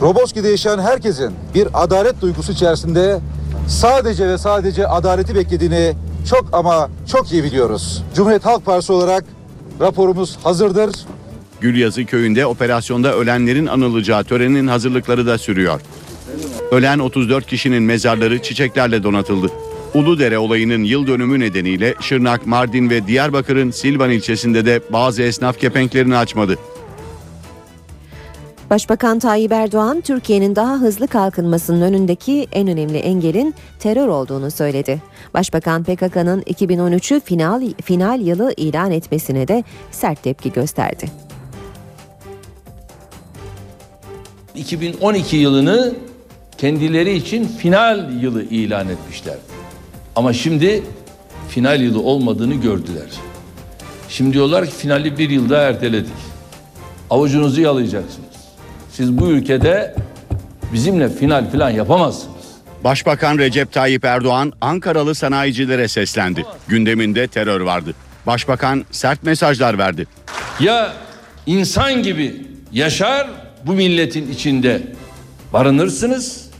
Roboski'de yaşayan herkesin bir adalet duygusu içerisinde sadece ve sadece adaleti beklediğini çok ama çok iyi biliyoruz. Cumhuriyet Halk Partisi olarak raporumuz hazırdır. Gülyazı köyünde operasyonda ölenlerin anılacağı törenin hazırlıkları da sürüyor. Ölen 34 kişinin mezarları çiçeklerle donatıldı. Uludere olayının yıl dönümü nedeniyle Şırnak, Mardin ve Diyarbakır'ın Silvan ilçesinde de bazı esnaf kepenklerini açmadı. Başbakan Tayyip Erdoğan, Türkiye'nin daha hızlı kalkınmasının önündeki en önemli engelin terör olduğunu söyledi. Başbakan PKK'nın 2013'ü final, final yılı ilan etmesine de sert tepki gösterdi. 2012 yılını kendileri için final yılı ilan etmişler. Ama şimdi final yılı olmadığını gördüler. Şimdi diyorlar ki finali bir yılda erteledik. Avucunuzu yalayacaksınız. Siz bu ülkede bizimle final falan yapamazsınız. Başbakan Recep Tayyip Erdoğan Ankaralı sanayicilere seslendi. Gündeminde terör vardı. Başbakan sert mesajlar verdi. Ya insan gibi yaşar bu milletin içinde barınırsınız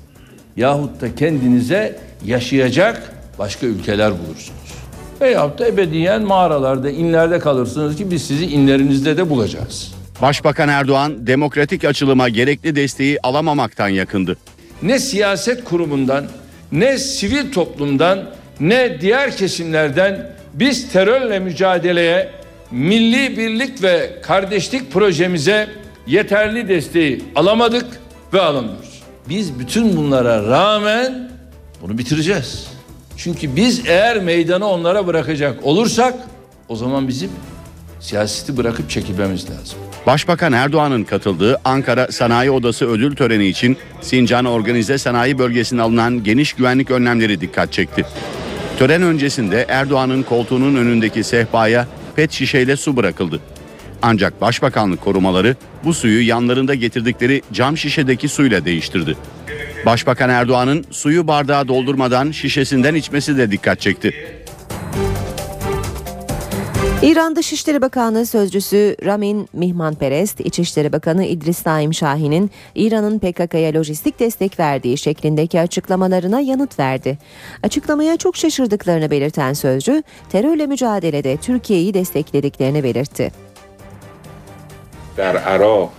yahut da kendinize yaşayacak başka ülkeler bulursunuz. Veyahut da ebediyen mağaralarda, inlerde kalırsınız ki biz sizi inlerinizde de bulacağız. Başbakan Erdoğan demokratik açılıma gerekli desteği alamamaktan yakındı. Ne siyaset kurumundan, ne sivil toplumdan, ne diğer kesimlerden biz terörle mücadeleye, milli birlik ve kardeşlik projemize yeterli desteği alamadık ve alamıyoruz. Biz bütün bunlara rağmen bunu bitireceğiz. Çünkü biz eğer meydanı onlara bırakacak olursak o zaman bizim siyaseti bırakıp çekilmemiz lazım. Başbakan Erdoğan'ın katıldığı Ankara Sanayi Odası ödül töreni için Sincan Organize Sanayi Bölgesi'ne alınan geniş güvenlik önlemleri dikkat çekti. Tören öncesinde Erdoğan'ın koltuğunun önündeki sehpaya pet şişeyle su bırakıldı. Ancak Başbakanlık korumaları bu suyu yanlarında getirdikleri cam şişedeki suyla değiştirdi. Başbakan Erdoğan'ın suyu bardağa doldurmadan şişesinden içmesi de dikkat çekti. İran Dışişleri Bakanlığı Sözcüsü Ramin Mihmanperest, İçişleri Bakanı İdris Naim Şahin'in İran'ın PKK'ya lojistik destek verdiği şeklindeki açıklamalarına yanıt verdi. Açıklamaya çok şaşırdıklarını belirten sözcü, terörle mücadelede Türkiye'yi desteklediklerini belirtti. در عراق şahide taniş hastیم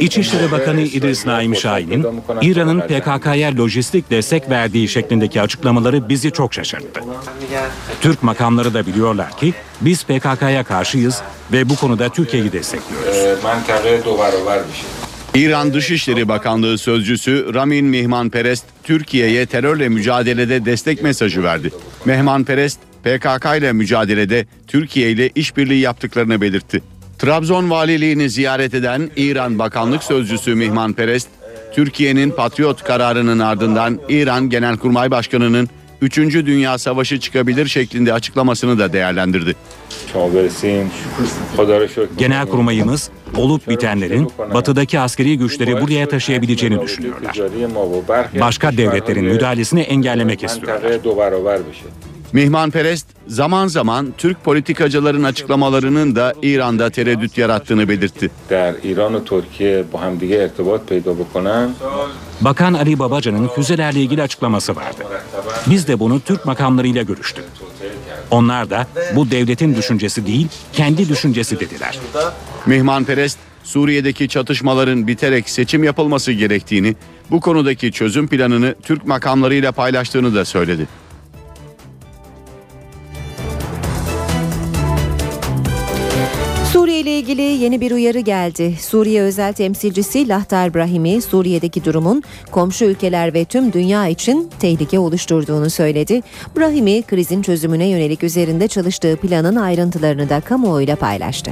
İçişleri Bakanı İdris Naim Şahin'in İran'ın PKK'ya lojistik destek verdiği şeklindeki açıklamaları bizi çok şaşırttı. Türk makamları da biliyorlar ki biz PKK'ya karşıyız ve bu konuda Türkiye'yi destekliyoruz. İran Dışişleri Bakanlığı sözcüsü Ramin Mihmanperest Türkiye'ye terörle mücadelede destek mesajı verdi. Mehmanperest PKK ile mücadelede Türkiye ile işbirliği yaptıklarını belirtti. Trabzon valiliğini ziyaret eden İran Bakanlık Sözcüsü Mihmanperest, Türkiye'nin Patriot kararının ardından İran Genelkurmay Başkanı'nın 3. Dünya Savaşı çıkabilir şeklinde açıklamasını da değerlendirdi. Genel kurmayımız olup bitenlerin batıdaki askeri güçleri buraya taşıyabileceğini düşünüyorlar. Başka devletlerin müdahalesini engellemek istiyorlar. Mihmanperest zaman zaman Türk politikacıların açıklamalarının da İran'da tereddüt yarattığını belirtti. Bakan Ali Babacan'ın füzelerle ilgili açıklaması vardı. Biz de bunu Türk makamlarıyla görüştük. Onlar da bu devletin düşüncesi değil, kendi düşüncesi dediler. Mihmanperest Suriye'deki çatışmaların biterek seçim yapılması gerektiğini, bu konudaki çözüm planını Türk makamlarıyla paylaştığını da söyledi. ile ilgili yeni bir uyarı geldi. Suriye özel temsilcisi Lahtar Brahimi, Suriye'deki durumun komşu ülkeler ve tüm dünya için tehlike oluşturduğunu söyledi. Brahimi, krizin çözümüne yönelik üzerinde çalıştığı planın ayrıntılarını da kamuoyuyla paylaştı.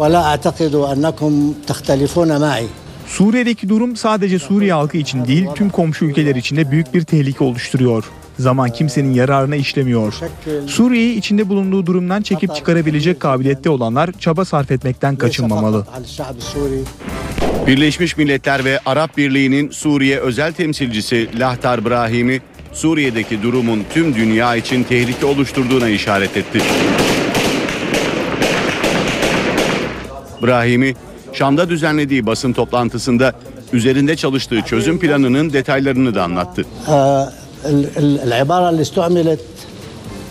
ولا أعتقد أنكم تختلفون معي Suriye'deki durum sadece Suriye halkı için değil tüm komşu ülkeler için de büyük bir tehlike oluşturuyor. Zaman kimsenin yararına işlemiyor. Suriye'yi içinde bulunduğu durumdan çekip çıkarabilecek kabiliyette olanlar çaba sarf etmekten kaçınmamalı. Birleşmiş Milletler ve Arap Birliği'nin Suriye özel temsilcisi Lahtar Brahimi, Suriye'deki durumun tüm dünya için tehlike oluşturduğuna işaret etti. Brahimi, Şam'da düzenlediği basın toplantısında üzerinde çalıştığı çözüm planının detaylarını da anlattı. آه، ال- ال- العبارة اللي استعملت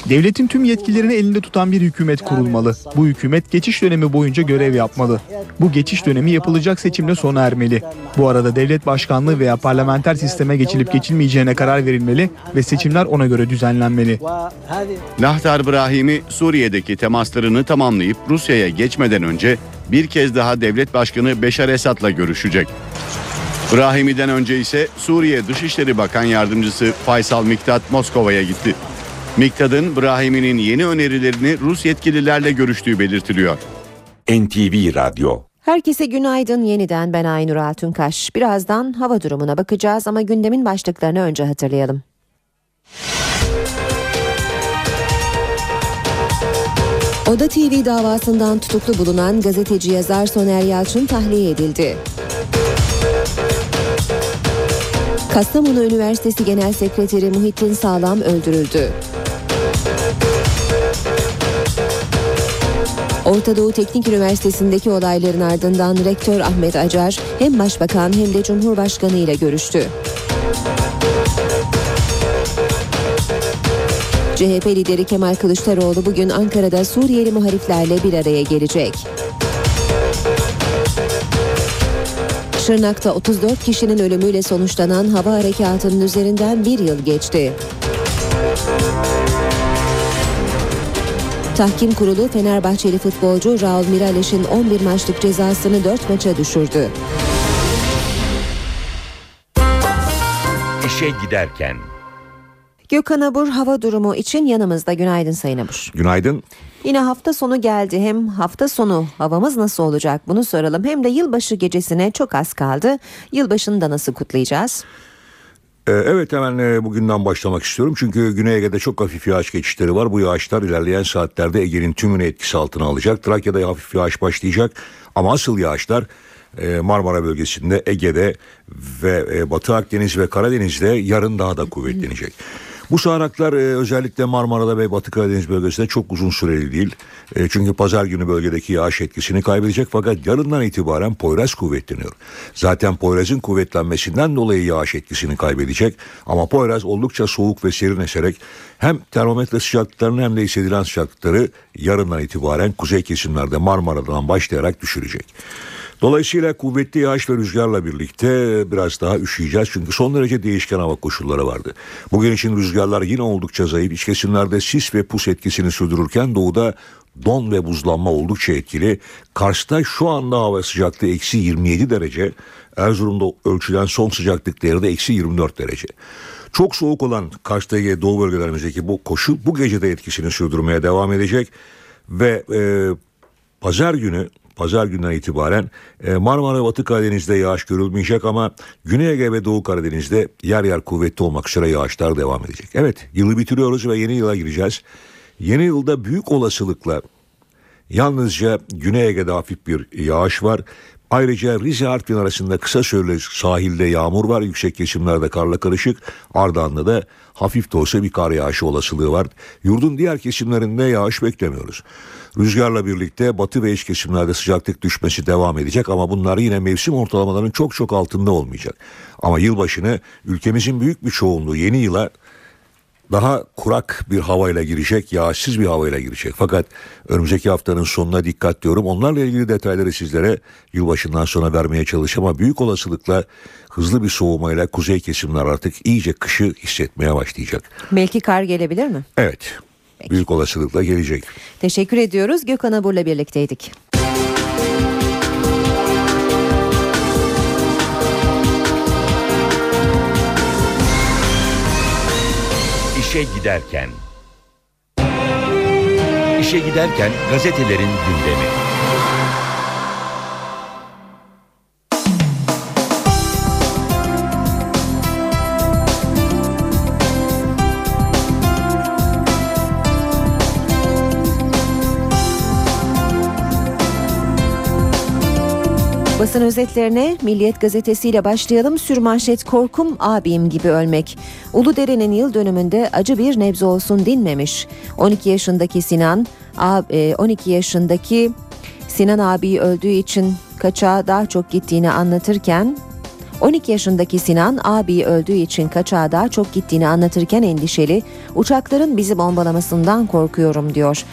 Devletin tüm yetkilerini elinde tutan bir hükümet kurulmalı. Bu hükümet geçiş dönemi boyunca görev yapmalı. Bu geçiş dönemi yapılacak seçimle sona ermeli. Bu arada devlet başkanlığı veya parlamenter sisteme geçilip geçilmeyeceğine karar verilmeli ve seçimler ona göre düzenlenmeli. Lahtar Brahimi Suriye'deki temaslarını tamamlayıp Rusya'ya geçmeden önce bir kez daha devlet başkanı Beşar Esad'la görüşecek. Brahimi'den önce ise Suriye Dışişleri Bakan Yardımcısı Faysal Miktat Moskova'ya gitti. Miktad'ın Brahimi'nin yeni önerilerini Rus yetkililerle görüştüğü belirtiliyor. NTV Radyo Herkese günaydın yeniden ben Aynur Altunkaş. Birazdan hava durumuna bakacağız ama gündemin başlıklarını önce hatırlayalım. Oda TV davasından tutuklu bulunan gazeteci yazar Soner Yalçın tahliye edildi. Kastamonu Üniversitesi Genel Sekreteri Muhittin Sağlam öldürüldü. Orta Doğu Teknik Üniversitesi'ndeki olayların ardından Rektör Ahmet Acar hem Başbakan hem de Cumhurbaşkanı ile görüştü. CHP lideri Kemal Kılıçdaroğlu bugün Ankara'da Suriyeli muhaliflerle bir araya gelecek. Şırnak'ta 34 kişinin ölümüyle sonuçlanan hava harekatının üzerinden bir yıl geçti. Tahkim Kurulu Fenerbahçeli futbolcu Raul Mirales'in 11 maçlık cezasını 4 maça düşürdü. İşe giderken Gökhan Abur hava durumu için yanımızda. Günaydın Sayın Abur. Günaydın. Yine hafta sonu geldi. Hem hafta sonu havamız nasıl olacak bunu soralım. Hem de yılbaşı gecesine çok az kaldı. Yılbaşını da nasıl kutlayacağız? Ee, evet hemen e, bugünden başlamak istiyorum. Çünkü Güney Ege'de çok hafif yağış geçişleri var. Bu yağışlar ilerleyen saatlerde Ege'nin tümünü etkisi altına alacak. Trakya'da hafif yağış başlayacak. Ama asıl yağışlar e, Marmara bölgesinde, Ege'de ve e, Batı Akdeniz ve Karadeniz'de yarın daha da kuvvetlenecek. Bu sağanaklar e, özellikle Marmara'da ve Batı Karadeniz bölgesinde çok uzun süreli değil. E, çünkü pazar günü bölgedeki yağış etkisini kaybedecek fakat yarından itibaren Poyraz kuvvetleniyor. Zaten Poyraz'ın kuvvetlenmesinden dolayı yağış etkisini kaybedecek ama Poyraz oldukça soğuk ve serin eserek hem termometre sıcaklıklarını hem de hissedilen sıcaklıkları yarından itibaren kuzey kesimlerde Marmara'dan başlayarak düşürecek. Dolayısıyla kuvvetli yağış ve rüzgarla birlikte biraz daha üşüyeceğiz. Çünkü son derece değişken hava koşulları vardı. Bugün için rüzgarlar yine oldukça zayıf. İç kesimlerde sis ve pus etkisini sürdürürken doğuda don ve buzlanma oldukça etkili. Kars'ta şu anda hava sıcaklığı eksi 27 derece. Erzurum'da ölçülen son sıcaklık değeri de eksi 24 derece. Çok soğuk olan Kars'ta Doğu bölgelerimizdeki bu koşu bu gece de etkisini sürdürmeye devam edecek. Ve e, pazar günü pazar günden itibaren e, Marmara Batı Karadeniz'de yağış görülmeyecek ama Güney Ege ve Doğu Karadeniz'de yer yer kuvvetli olmak üzere yağışlar devam edecek. Evet yılı bitiriyoruz ve yeni yıla gireceğiz. Yeni yılda büyük olasılıkla yalnızca Güney Ege'de hafif bir yağış var. Ayrıca Rize Artvin arasında kısa süreli sahilde yağmur var. Yüksek kesimlerde karla karışık. Ardahan'da da hafif de olsa bir kar yağışı olasılığı var. Yurdun diğer kesimlerinde yağış beklemiyoruz. Rüzgarla birlikte batı ve iç kesimlerde sıcaklık düşmesi devam edecek ama bunlar yine mevsim ortalamalarının çok çok altında olmayacak. Ama yılbaşını ülkemizin büyük bir çoğunluğu yeni yıla daha kurak bir havayla girecek, yağsız bir havayla girecek. Fakat önümüzdeki haftanın sonuna dikkat diyorum. Onlarla ilgili detayları sizlere yılbaşından sonra vermeye çalışacağım ama büyük olasılıkla hızlı bir soğumayla kuzey kesimler artık iyice kışı hissetmeye başlayacak. Belki kar gelebilir mi? Evet. Büyük olasılıkla gelecek. Teşekkür ediyoruz. Gökhan Abur'la birlikteydik. İşe giderken. İşe giderken gazetelerin gündemi. Basın özetlerine Milliyet gazetesiyle başlayalım. Sürmanşet korkum abim gibi ölmek. Uludere'nin yıl dönümünde acı bir nebze olsun dinmemiş. 12 yaşındaki Sinan, 12 e, yaşındaki Sinan abi öldüğü için kaçağa daha çok gittiğini anlatırken 12 yaşındaki Sinan abi öldüğü için kaçağa daha çok gittiğini anlatırken endişeli uçakların bizi bombalamasından korkuyorum diyor.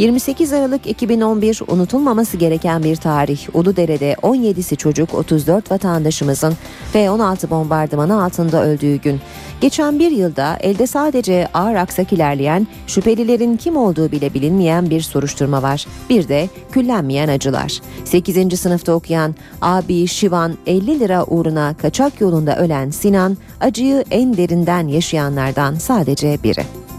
28 Aralık 2011 unutulmaması gereken bir tarih. Uludere'de 17'si çocuk 34 vatandaşımızın F-16 bombardımanı altında öldüğü gün. Geçen bir yılda elde sadece ağır aksak ilerleyen, şüphelilerin kim olduğu bile bilinmeyen bir soruşturma var. Bir de küllenmeyen acılar. 8. sınıfta okuyan abi Şivan 50 lira uğruna kaçak yolunda ölen Sinan, acıyı en derinden yaşayanlardan sadece biri.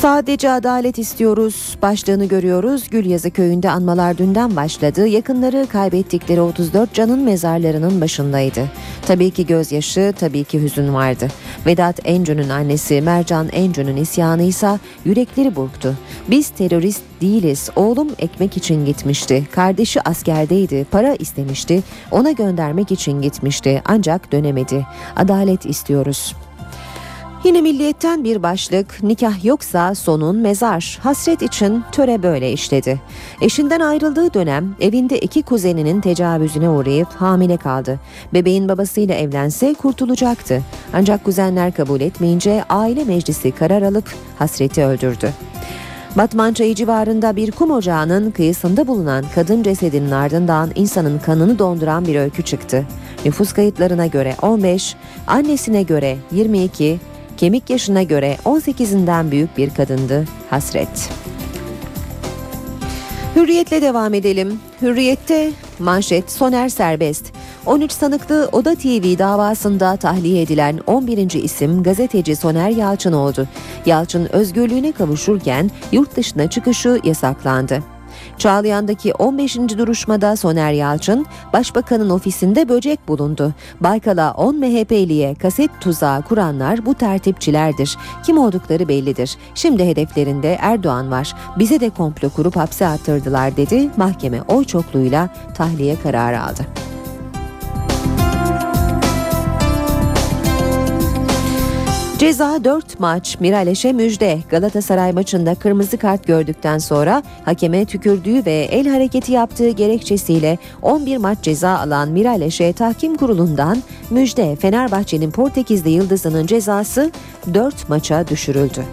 Sadece adalet istiyoruz başlığını görüyoruz. Gülyazı köyünde anmalar dünden başladı. Yakınları kaybettikleri 34 canın mezarlarının başındaydı. Tabii ki gözyaşı, tabii ki hüzün vardı. Vedat Encü'nün annesi Mercan Encü'nün isyanı ise yürekleri burktu. Biz terörist değiliz. Oğlum ekmek için gitmişti. Kardeşi askerdeydi. Para istemişti. Ona göndermek için gitmişti. Ancak dönemedi. Adalet istiyoruz. Yine milliyetten bir başlık nikah yoksa sonun mezar. Hasret için töre böyle işledi. Eşinden ayrıldığı dönem evinde iki kuzeninin tecavüzüne uğrayıp hamile kaldı. Bebeğin babasıyla evlense kurtulacaktı. Ancak kuzenler kabul etmeyince aile meclisi karar alıp hasreti öldürdü. Batman Çayı civarında bir kum ocağının kıyısında bulunan kadın cesedinin ardından insanın kanını donduran bir öykü çıktı. Nüfus kayıtlarına göre 15, annesine göre 22, kemik yaşına göre 18'inden büyük bir kadındı Hasret. Hürriyetle devam edelim. Hürriyette manşet Soner serbest. 13 sanıklı Oda TV davasında tahliye edilen 11. isim gazeteci Soner Yalçın oldu. Yalçın özgürlüğüne kavuşurken yurt dışına çıkışı yasaklandı. Çağlayan'daki 15. duruşmada Soner Yalçın, Başbakanın ofisinde böcek bulundu. Baykal'a 10 MHP'liye kaset tuzağı kuranlar bu tertipçilerdir. Kim oldukları bellidir. Şimdi hedeflerinde Erdoğan var. Bize de komplo kurup hapse attırdılar dedi. Mahkeme oy çokluğuyla tahliye kararı aldı. Ceza 4 maç Miraleş'e müjde. Galatasaray maçında kırmızı kart gördükten sonra hakeme tükürdüğü ve el hareketi yaptığı gerekçesiyle 11 maç ceza alan Miraleş'e tahkim kurulundan müjde. Fenerbahçe'nin Portekizli yıldızının cezası 4 maça düşürüldü.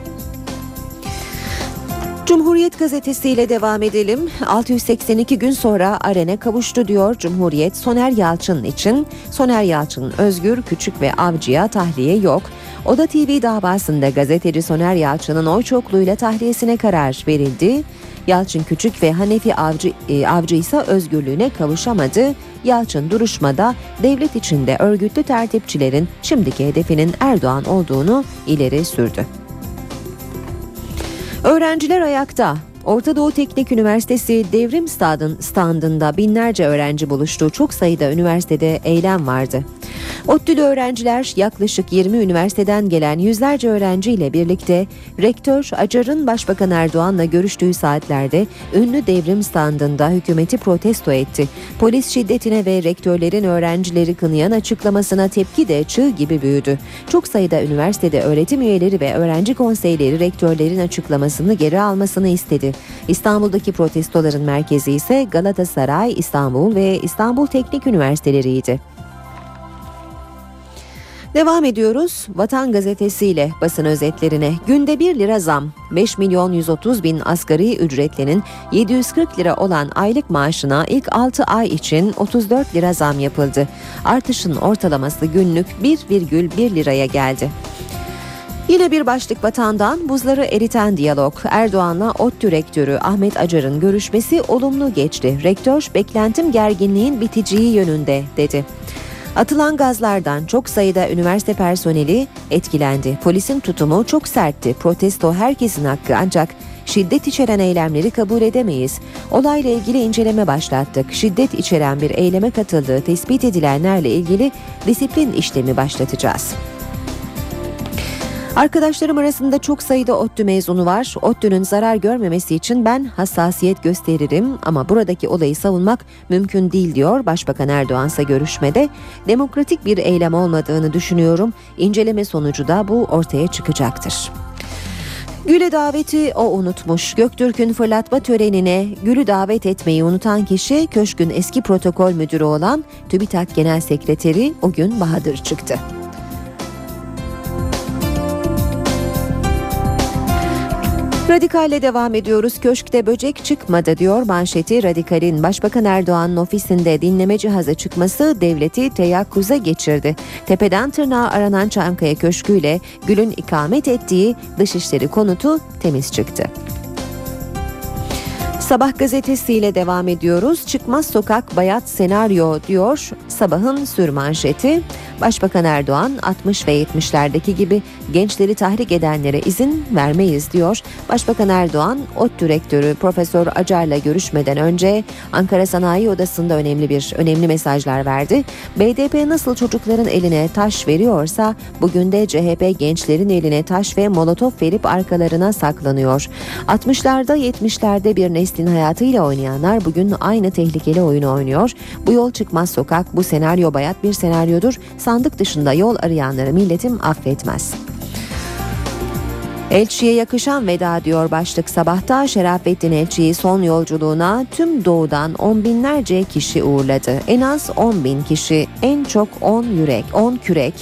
Cumhuriyet gazetesiyle devam edelim. 682 gün sonra arene kavuştu diyor Cumhuriyet Soner Yalçın için. Soner Yalçın özgür, küçük ve avcıya tahliye yok. Oda TV davasında gazeteci Soner Yalçın'ın oy çokluğuyla tahliyesine karar verildi. Yalçın Küçük ve Hanefi Avcı, e, Avcı ise özgürlüğüne kavuşamadı. Yalçın duruşmada devlet içinde örgütlü tertipçilerin şimdiki hedefinin Erdoğan olduğunu ileri sürdü. Öğrenciler ayakta. Orta Doğu Teknik Üniversitesi Devrim Stadın standında binlerce öğrenci buluştu. Çok sayıda üniversitede eylem vardı. ODTÜ'lü öğrenciler yaklaşık 20 üniversiteden gelen yüzlerce öğrenciyle birlikte rektör Acar'ın Başbakan Erdoğan'la görüştüğü saatlerde ünlü devrim standında hükümeti protesto etti. Polis şiddetine ve rektörlerin öğrencileri kınayan açıklamasına tepki de çığ gibi büyüdü. Çok sayıda üniversitede öğretim üyeleri ve öğrenci konseyleri rektörlerin açıklamasını geri almasını istedi. İstanbul'daki protestoların merkezi ise Galatasaray, İstanbul ve İstanbul Teknik Üniversiteleriydi. Devam ediyoruz Vatan Gazetesi ile basın özetlerine. Günde 1 lira zam. 5 milyon 130 bin asgari ücretlinin 740 lira olan aylık maaşına ilk 6 ay için 34 lira zam yapıldı. Artışın ortalaması günlük 1,1 liraya geldi. Yine bir başlık vatandan buzları eriten diyalog. Erdoğan'la ODTÜ rektörü Ahmet Acar'ın görüşmesi olumlu geçti. Rektör beklentim gerginliğin biteceği yönünde dedi. Atılan gazlardan çok sayıda üniversite personeli etkilendi. Polisin tutumu çok sertti. Protesto herkesin hakkı ancak şiddet içeren eylemleri kabul edemeyiz. Olayla ilgili inceleme başlattık. Şiddet içeren bir eyleme katıldığı tespit edilenlerle ilgili disiplin işlemi başlatacağız. Arkadaşlarım arasında çok sayıda ODTÜ mezunu var. ODTÜ'nün zarar görmemesi için ben hassasiyet gösteririm ama buradaki olayı savunmak mümkün değil diyor Başbakan Erdoğan ise görüşmede. Demokratik bir eylem olmadığını düşünüyorum. İnceleme sonucu da bu ortaya çıkacaktır. Gül'e daveti o unutmuş. Göktürk'ün fırlatma törenine Gül'ü davet etmeyi unutan kişi köşkün eski protokol müdürü olan TÜBİTAK Genel Sekreteri o gün Bahadır çıktı. Radikalle devam ediyoruz. Köşkte böcek çıkmadı diyor manşeti Radikal'in. Başbakan Erdoğan'ın ofisinde dinleme cihazı çıkması devleti teyakkuza geçirdi. Tepeden tırnağa aranan Çankaya Köşkü'yle Gül'ün ikamet ettiği dışişleri konutu temiz çıktı. Sabah gazetesiyle devam ediyoruz. Çıkmaz sokak bayat senaryo diyor sabahın sürmanşeti. Başbakan Erdoğan 60 ve 70'lerdeki gibi gençleri tahrik edenlere izin vermeyiz diyor. Başbakan Erdoğan ODTÜ rektörü Profesör Acar'la görüşmeden önce Ankara Sanayi Odası'nda önemli bir önemli mesajlar verdi. BDP nasıl çocukların eline taş veriyorsa bugün de CHP gençlerin eline taş ve molotof verip arkalarına saklanıyor. 60'larda 70'lerde bir neslin hayatıyla oynayanlar bugün aynı tehlikeli oyunu oynuyor. Bu yol çıkmaz sokak, bu senaryo bayat bir senaryodur sandık dışında yol arayanları milletim affetmez. Elçiye yakışan veda diyor başlık sabahta Şerafettin Elçi'yi son yolculuğuna tüm doğudan on binlerce kişi uğurladı. En az 10 bin kişi en çok 10 yürek 10 kürek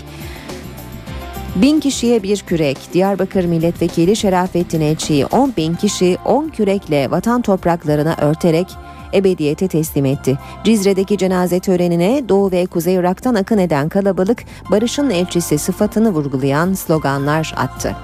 Bin kişiye bir kürek, Diyarbakır Milletvekili Şerafettin Elçi'yi 10 bin kişi 10 kürekle vatan topraklarına örterek ebediyete teslim etti. Cizre'deki cenaze törenine Doğu ve Kuzey Irak'tan akın eden kalabalık barışın elçisi sıfatını vurgulayan sloganlar attı.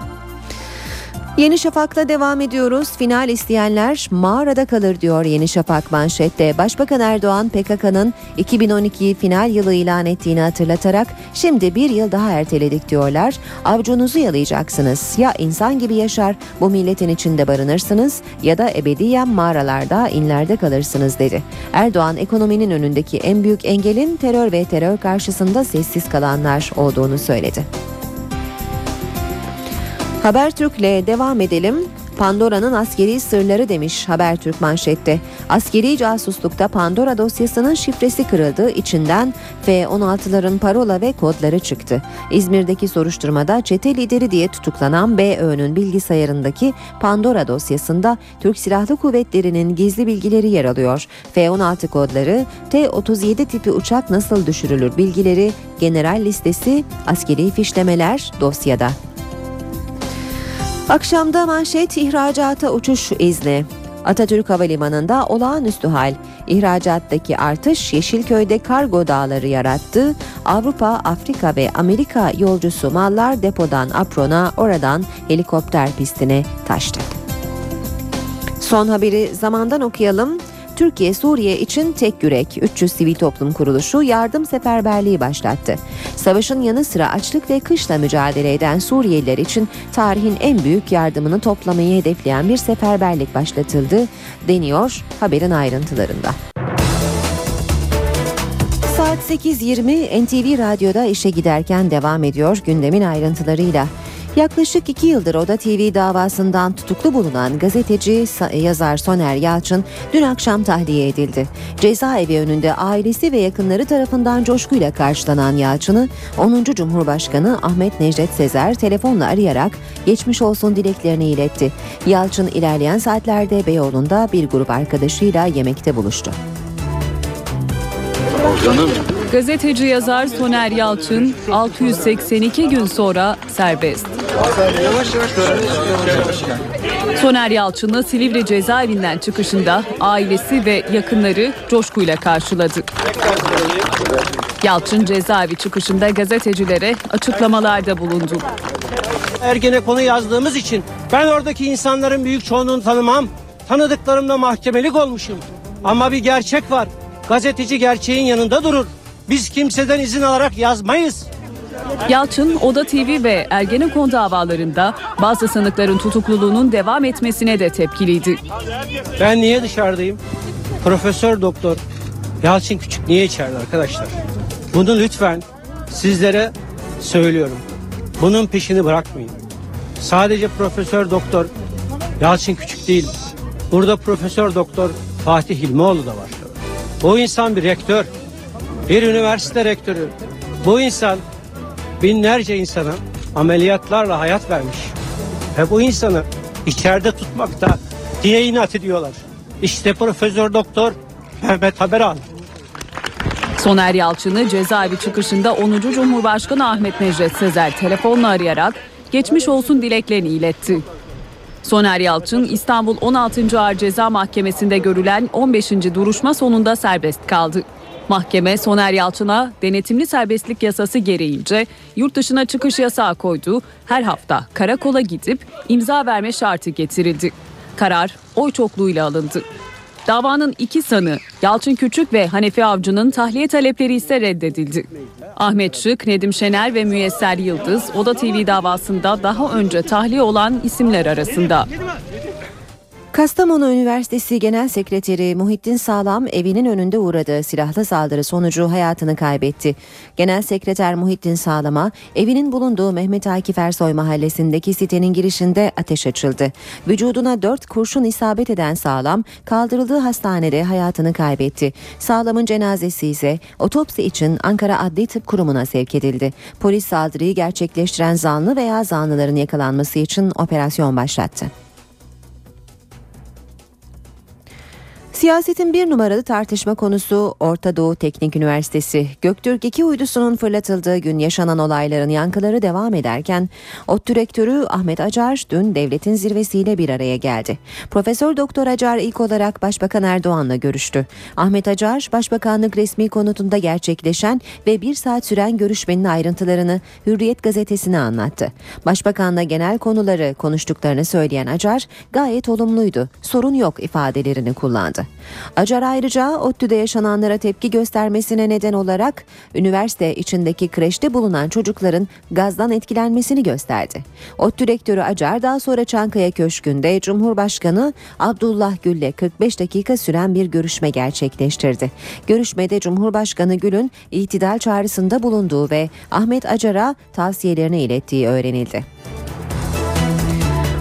Yeni Şafak'la devam ediyoruz. Final isteyenler mağarada kalır diyor Yeni Şafak manşette. Başbakan Erdoğan PKK'nın 2012'yi final yılı ilan ettiğini hatırlatarak şimdi bir yıl daha erteledik diyorlar. Avcunuzu yalayacaksınız. Ya insan gibi yaşar bu milletin içinde barınırsınız ya da ebediyen mağaralarda inlerde kalırsınız dedi. Erdoğan ekonominin önündeki en büyük engelin terör ve terör karşısında sessiz kalanlar olduğunu söyledi. Habertürk'le devam edelim. Pandora'nın askeri sırları demiş Habertürk manşette. Askeri casuslukta Pandora dosyasının şifresi kırıldı. İçinden F-16'ların parola ve kodları çıktı. İzmir'deki soruşturmada çete lideri diye tutuklanan BÖ'nün bilgisayarındaki Pandora dosyasında Türk Silahlı Kuvvetleri'nin gizli bilgileri yer alıyor. F-16 kodları, T-37 tipi uçak nasıl düşürülür bilgileri, general listesi, askeri fişlemeler dosyada. Akşamda manşet ihracata uçuş izni. Atatürk Havalimanı'nda olağanüstü hal. İhracattaki artış Yeşilköy'de kargo dağları yarattı. Avrupa, Afrika ve Amerika yolcusu mallar depodan aprona, oradan helikopter pistine taştı. Son haberi zamandan okuyalım. Türkiye Suriye için tek yürek 300 sivil toplum kuruluşu yardım seferberliği başlattı. Savaşın yanı sıra açlık ve kışla mücadele eden Suriyeliler için tarihin en büyük yardımını toplamayı hedefleyen bir seferberlik başlatıldı deniyor haberin ayrıntılarında. Saat 8.20 NTV Radyo'da işe giderken devam ediyor gündemin ayrıntılarıyla. Yaklaşık iki yıldır Oda TV davasından tutuklu bulunan gazeteci yazar Soner Yalçın dün akşam tahliye edildi. Cezaevi önünde ailesi ve yakınları tarafından coşkuyla karşılanan Yalçın'ı 10. Cumhurbaşkanı Ahmet Necdet Sezer telefonla arayarak geçmiş olsun dileklerini iletti. Yalçın ilerleyen saatlerde Beyoğlu'nda bir grup arkadaşıyla yemekte buluştu. Gazeteci yazar Soner Yalçın 682 gün sonra serbest. Soner Yalçın'ı Silivri cezaevinden çıkışında ailesi ve yakınları coşkuyla karşıladı. Yalçın cezaevi çıkışında gazetecilere açıklamalarda bulundu. Ergenekonu yazdığımız için ben oradaki insanların büyük çoğunluğunu tanımam. Tanıdıklarımla mahkemelik olmuşum. Ama bir gerçek var. Gazeteci gerçeğin yanında durur. Biz kimseden izin alarak yazmayız. Yalçın, Oda TV ve Ergenekon davalarında bazı sanıkların tutukluluğunun devam etmesine de tepkiliydi. Ben niye dışarıdayım? Profesör Doktor Yalçın Küçük niye içeride arkadaşlar? Bunu lütfen sizlere söylüyorum. Bunun peşini bırakmayın. Sadece Profesör Doktor Yalçın Küçük değil. Burada Profesör Doktor Fatih Hilmioğlu da var. Bu insan bir rektör. Bir üniversite rektörü. Bu insan binlerce insana ameliyatlarla hayat vermiş. Ve bu insanı içeride tutmakta diye inat ediyorlar. İşte Profesör Doktor Mehmet Haberal. Soner Yalçın'ı cezaevi çıkışında 10. Cumhurbaşkanı Ahmet Necdet Sezer telefonla arayarak geçmiş olsun dileklerini iletti. Soner Yalçın İstanbul 16. Ağır Ceza Mahkemesi'nde görülen 15. duruşma sonunda serbest kaldı. Mahkeme Soner Yalçın'a denetimli serbestlik yasası gereğince yurt dışına çıkış yasağı koydu. Her hafta karakola gidip imza verme şartı getirildi. Karar oy çokluğuyla alındı. Davanın iki sanı Yalçın Küçük ve Hanefi Avcı'nın tahliye talepleri ise reddedildi. Ahmet Şık, Nedim Şener ve Müyesser Yıldız Oda TV davasında daha önce tahliye olan isimler arasında. Kastamonu Üniversitesi Genel Sekreteri Muhittin Sağlam evinin önünde uğradığı silahlı saldırı sonucu hayatını kaybetti. Genel Sekreter Muhittin Sağlam'a evinin bulunduğu Mehmet Akif Ersoy mahallesindeki sitenin girişinde ateş açıldı. Vücuduna dört kurşun isabet eden Sağlam kaldırıldığı hastanede hayatını kaybetti. Sağlam'ın cenazesi ise otopsi için Ankara Adli Tıp Kurumu'na sevk edildi. Polis saldırıyı gerçekleştiren zanlı veya zanlıların yakalanması için operasyon başlattı. Siyasetin bir numaralı tartışma konusu Orta Doğu Teknik Üniversitesi. Göktürk 2 uydusunun fırlatıldığı gün yaşanan olayların yankıları devam ederken ODTÜ Rektörü Ahmet Acar dün devletin zirvesiyle bir araya geldi. Profesör Doktor Acar ilk olarak Başbakan Erdoğan'la görüştü. Ahmet Acar, Başbakanlık resmi konutunda gerçekleşen ve bir saat süren görüşmenin ayrıntılarını Hürriyet gazetesine anlattı. Başbakanla genel konuları konuştuklarını söyleyen Acar, gayet olumluydu, sorun yok ifadelerini kullandı. Acar ayrıca ODTÜ'de yaşananlara tepki göstermesine neden olarak üniversite içindeki kreşte bulunan çocukların gazdan etkilenmesini gösterdi. ODTÜ rektörü Acar daha sonra Çankaya Köşkü'nde Cumhurbaşkanı Abdullah Gül'le 45 dakika süren bir görüşme gerçekleştirdi. Görüşmede Cumhurbaşkanı Gül'ün itidal çağrısında bulunduğu ve Ahmet Acar'a tavsiyelerini ilettiği öğrenildi.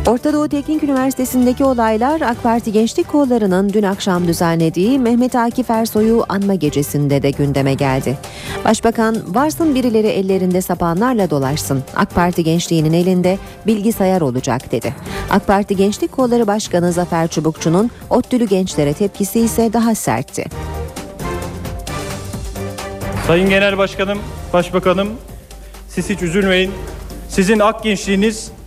Orta Doğu Teknik Üniversitesi'ndeki olaylar AK Parti Gençlik Kolları'nın dün akşam düzenlediği Mehmet Akif Ersoy'u anma gecesinde de gündeme geldi. Başbakan varsın birileri ellerinde sapanlarla dolaşsın. AK Parti gençliğinin elinde bilgisayar olacak dedi. AK Parti Gençlik Kolları Başkanı Zafer Çubukçu'nun ODTÜ'lü gençlere tepkisi ise daha sertti. Sayın Genel Başkanım, Başbakanım siz hiç üzülmeyin. Sizin ak gençliğiniz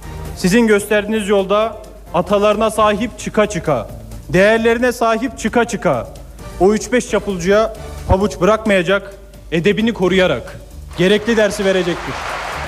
sizin gösterdiğiniz yolda atalarına sahip çıka çıka, değerlerine sahip çıka çıka o 3-5 çapulcuya pabuç bırakmayacak, edebini koruyarak gerekli dersi verecektir.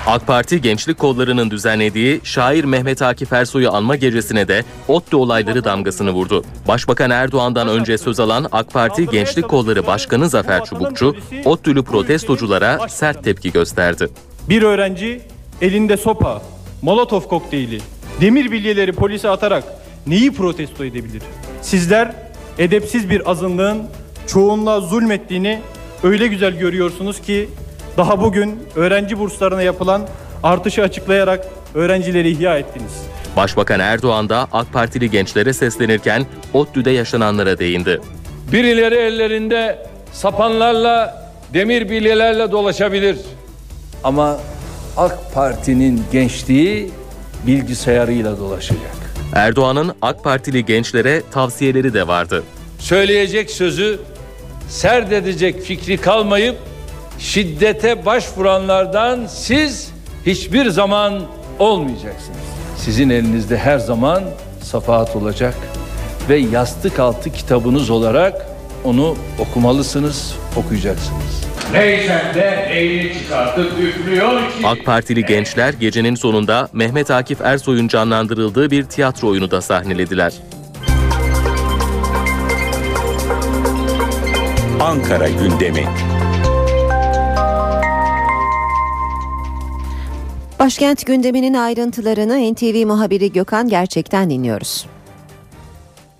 AK Parti Gençlik Kolları'nın düzenlediği şair Mehmet Akif Ersoy'u anma gecesine de ODTÜ olayları damgasını vurdu. Başbakan Erdoğan'dan önce söz alan AK Parti Gençlik Kolları Başkanı Zafer Çubukçu, ODTÜ'lü protestoculara sert tepki gösterdi. Bir öğrenci elinde sopa, molotof kokteyli, demir bilyeleri polise atarak neyi protesto edebilir? Sizler edepsiz bir azınlığın çoğunluğa zulmettiğini öyle güzel görüyorsunuz ki daha bugün öğrenci burslarına yapılan artışı açıklayarak öğrencileri ihya ettiniz. Başbakan Erdoğan da AK Partili gençlere seslenirken ODTÜ'de yaşananlara değindi. Birileri ellerinde sapanlarla, demir bilyelerle dolaşabilir. Ama AK Parti'nin gençliği bilgisayarıyla dolaşacak. Erdoğan'ın AK Partili gençlere tavsiyeleri de vardı. Söyleyecek sözü serd edecek fikri kalmayıp şiddete başvuranlardan siz hiçbir zaman olmayacaksınız. Sizin elinizde her zaman safahat olacak ve yastık altı kitabınız olarak onu okumalısınız, okuyacaksınız. Neysen de elini çıkartıp üflüyor ki... AK Partili gençler gecenin sonunda Mehmet Akif Ersoy'un canlandırıldığı bir tiyatro oyunu da sahnelediler. Ankara gündemi. Başkent gündeminin ayrıntılarını NTV muhabiri Gökhan Gerçek'ten dinliyoruz.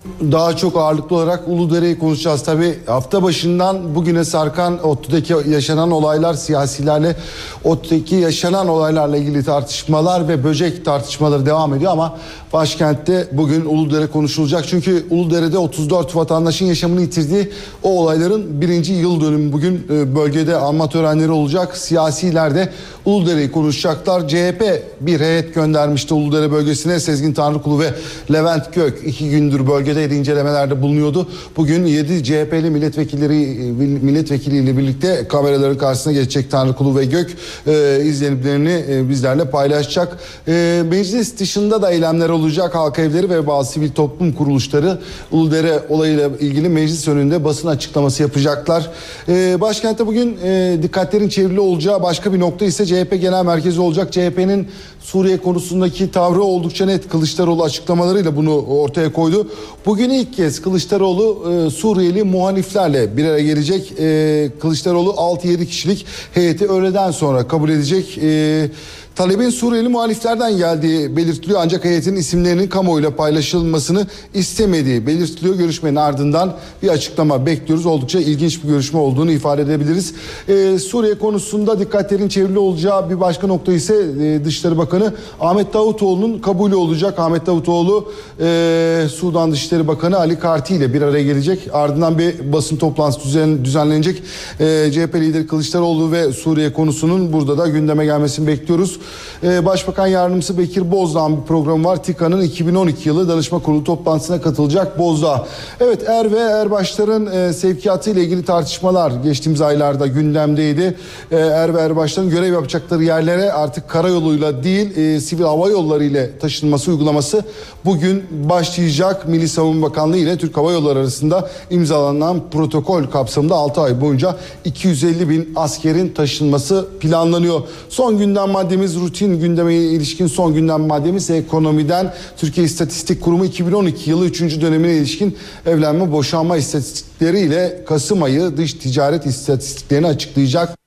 Daha çok ağırlıklı olarak Uludere'yi konuşacağız. Tabi hafta başından bugüne sarkan ODTÜ'deki yaşanan olaylar siyasilerle ODTÜ'deki yaşanan olaylarla ilgili tartışmalar ve böcek tartışmaları devam ediyor ama başkentte bugün Uludere konuşulacak. Çünkü Uludere'de 34 vatandaşın yaşamını yitirdiği o olayların birinci yıl dönümü bugün e, bölgede anma törenleri olacak. Siyasiler de Uludere'yi konuşacaklar. CHP bir heyet göndermişti Uludere bölgesine. Sezgin Tanrıkulu ve Levent Gök iki gündür bölgedeydi incelemelerde bulunuyordu. Bugün 7 CHP'li milletvekilleri e, milletvekiliyle birlikte kameraların karşısına geçecek Tanrıkulu ve Gök e, izlenimlerini e, bizlerle paylaşacak. E, meclis dışında da eylemler olacak. Halk evleri ve bazı sivil toplum kuruluşları Uludere olayıyla ilgili meclis önünde basın açıklaması yapacaklar. E, başkentte bugün e, dikkatlerin çevrili olacağı başka bir nokta ise CHP Genel Merkezi olacak. CHP'nin Suriye konusundaki tavrı oldukça net. Kılıçdaroğlu açıklamalarıyla bunu ortaya koydu. Bugün ilk kez Kılıçdaroğlu e, Suriyeli muhaliflerle bir araya gelecek. E, Kılıçdaroğlu 6-7 kişilik heyeti öğleden sonra kabul edecek. E, Talebin Suriyeli muhaliflerden geldiği belirtiliyor ancak heyetin isimlerinin kamuoyuyla paylaşılmasını istemediği belirtiliyor. Görüşmenin ardından bir açıklama bekliyoruz. Oldukça ilginç bir görüşme olduğunu ifade edebiliriz. Ee, Suriye konusunda dikkatlerin çevrili olacağı bir başka nokta ise e, Dışişleri Bakanı Ahmet Davutoğlu'nun kabulü olacak. Ahmet Davutoğlu e, Sudan Dışişleri Bakanı Ali Karti ile bir araya gelecek. Ardından bir basın toplantısı düzen, düzenlenecek. E, CHP lideri Kılıçdaroğlu ve Suriye konusunun burada da gündeme gelmesini bekliyoruz. Ee, Başbakan Yardımcısı Bekir Bozdağ'ın bir programı var. TİKA'nın 2012 yılı danışma kurulu toplantısına katılacak Bozdağ. Evet Er ve Erbaşların e, sevkiyatı ile ilgili tartışmalar geçtiğimiz aylarda gündemdeydi. E, er ve Erbaşların görev yapacakları yerlere artık karayoluyla değil e, sivil hava yolları ile taşınması uygulaması bugün başlayacak. Milli Savunma Bakanlığı ile Türk Hava Yolları arasında imzalanan protokol kapsamında 6 ay boyunca 250 bin askerin taşınması planlanıyor. Son gündem maddemiz rutin gündeme ilişkin son gündem maddemiz ekonomiden Türkiye İstatistik Kurumu 2012 yılı 3. dönemine ilişkin evlenme boşanma istatistikleri ile Kasım ayı dış ticaret istatistiklerini açıklayacak.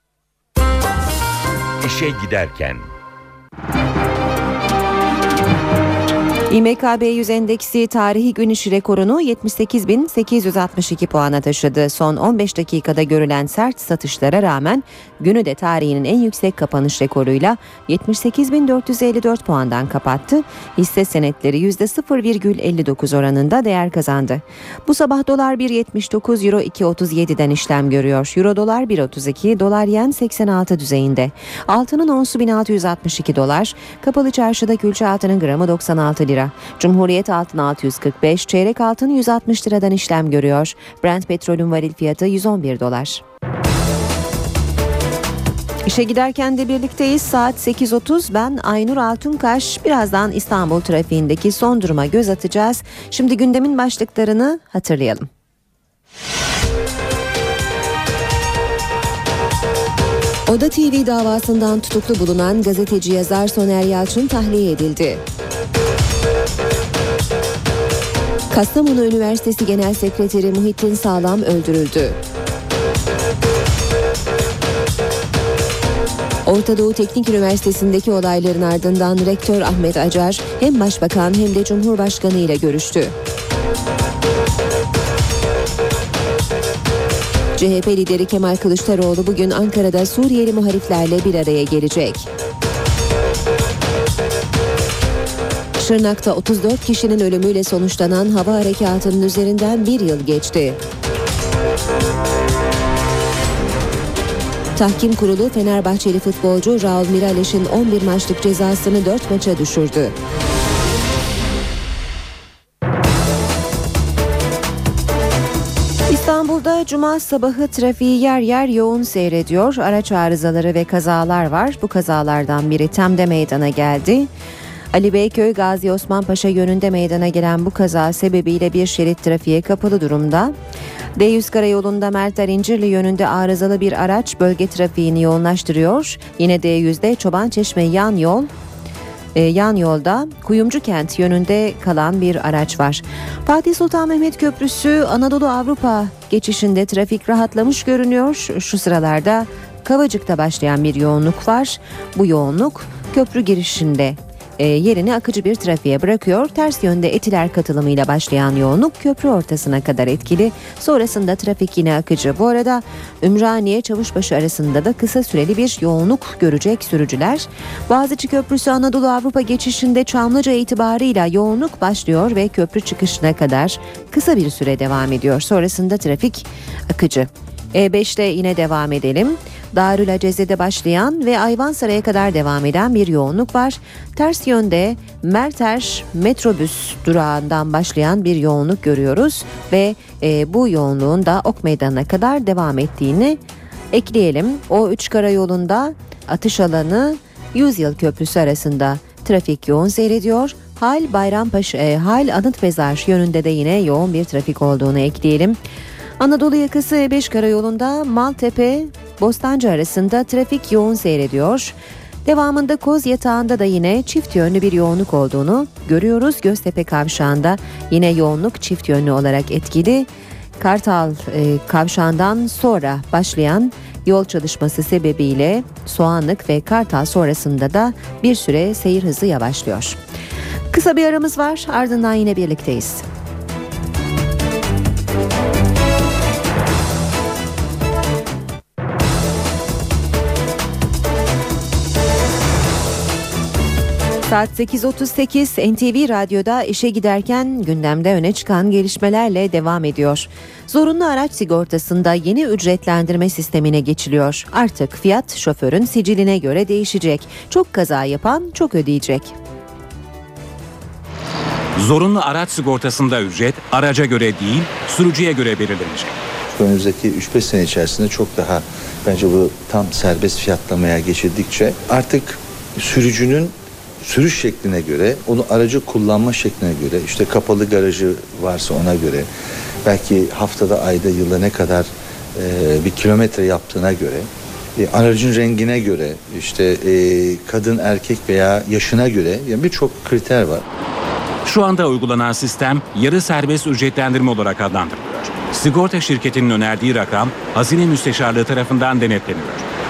İşe giderken İMKB 100 endeksi tarihi gün işi rekorunu 78.862 puana taşıdı. Son 15 dakikada görülen sert satışlara rağmen günü de tarihinin en yüksek kapanış rekoruyla 78.454 puandan kapattı. Hisse senetleri %0,59 oranında değer kazandı. Bu sabah dolar 1.79, euro 2.37'den işlem görüyor. Euro dolar 1.32, dolar yen 86 düzeyinde. Altının onsu 1662 dolar. Kapalı çarşıda külçe altının gramı 96 lira. Cumhuriyet altın 645, çeyrek altın 160 liradan işlem görüyor. Brent petrolün varil fiyatı 111 dolar. İşe giderken de birlikteyiz. Saat 8.30 ben Aynur Altunkaş. Birazdan İstanbul trafiğindeki son duruma göz atacağız. Şimdi gündemin başlıklarını hatırlayalım. Oda TV davasından tutuklu bulunan gazeteci yazar Soner Yalçın tahliye edildi. Kastamonu Üniversitesi Genel Sekreteri Muhittin Sağlam öldürüldü. Orta Doğu Teknik Üniversitesi'ndeki olayların ardından Rektör Ahmet Acar hem Başbakan hem de Cumhurbaşkanı ile görüştü. CHP lideri Kemal Kılıçdaroğlu bugün Ankara'da Suriyeli muhaliflerle bir araya gelecek. Şırnak'ta 34 kişinin ölümüyle sonuçlanan hava harekatının üzerinden bir yıl geçti. Tahkim Kurulu Fenerbahçeli futbolcu Raul Mirales'in 11 maçlık cezasını 4 maça düşürdü. İstanbul'da cuma sabahı trafiği yer yer yoğun seyrediyor. Araç arızaları ve kazalar var. Bu kazalardan biri Tem'de meydana geldi. Ali Beyköy Gazi Osman Paşa yönünde meydana gelen bu kaza sebebiyle bir şerit trafiğe kapalı durumda. D100 karayolunda Merter İncirli yönünde arızalı bir araç bölge trafiğini yoğunlaştırıyor. Yine D100'de Çoban Çeşme yan yol e, yan yolda Kuyumcu Kent yönünde kalan bir araç var. Fatih Sultan Mehmet Köprüsü Anadolu Avrupa geçişinde trafik rahatlamış görünüyor. Şu sıralarda Kavacık'ta başlayan bir yoğunluk var. Bu yoğunluk köprü girişinde yerini akıcı bir trafiğe bırakıyor. Ters yönde etiler katılımıyla başlayan yoğunluk köprü ortasına kadar etkili. Sonrasında trafik yine akıcı. Bu arada Ümraniye Çavuşbaşı arasında da kısa süreli bir yoğunluk görecek sürücüler. Boğaziçi Köprüsü Anadolu Avrupa geçişinde Çamlıca itibarıyla yoğunluk başlıyor ve köprü çıkışına kadar kısa bir süre devam ediyor. Sonrasında trafik akıcı. E5'te yine devam edelim. Darül Aceze'de başlayan ve Ayvansaray'a kadar devam eden bir yoğunluk var. Ters yönde Merter metrobüs durağından başlayan bir yoğunluk görüyoruz ve e, bu yoğunluğun da Ok Meydanı'na kadar devam ettiğini ekleyelim. O 3 karayolunda atış alanı 100 yıl köprüsü arasında trafik yoğun seyrediyor. Hal Bayrampaşa, e, Hal Anıt Mezar yönünde de yine yoğun bir trafik olduğunu ekleyelim. Anadolu yakası E5 karayolunda Maltepe Bostancı arasında trafik yoğun seyrediyor. Devamında Koz Yatağı'nda da yine çift yönlü bir yoğunluk olduğunu görüyoruz. Göztepe Kavşağı'nda yine yoğunluk çift yönlü olarak etkili. Kartal e, Kavşağı'ndan sonra başlayan yol çalışması sebebiyle Soğanlık ve Kartal sonrasında da bir süre seyir hızı yavaşlıyor. Kısa bir aramız var ardından yine birlikteyiz. Saat 8.38 NTV Radyo'da işe giderken gündemde öne çıkan gelişmelerle devam ediyor. Zorunlu araç sigortasında yeni ücretlendirme sistemine geçiliyor. Artık fiyat şoförün siciline göre değişecek. Çok kaza yapan çok ödeyecek. Zorunlu araç sigortasında ücret araca göre değil, sürücüye göre belirlenecek. Önümüzdeki 3-5 sene içerisinde çok daha bence bu tam serbest fiyatlamaya geçildikçe artık sürücünün sürüş şekline göre, onu aracı kullanma şekline göre, işte kapalı garajı varsa ona göre, belki haftada, ayda, yılda ne kadar e, bir kilometre yaptığına göre, e, aracın rengine göre, işte e, kadın, erkek veya yaşına göre yani birçok kriter var. Şu anda uygulanan sistem yarı serbest ücretlendirme olarak adlandırılıyor. Sigorta şirketinin önerdiği rakam Hazine Müsteşarlığı tarafından denetleniyor.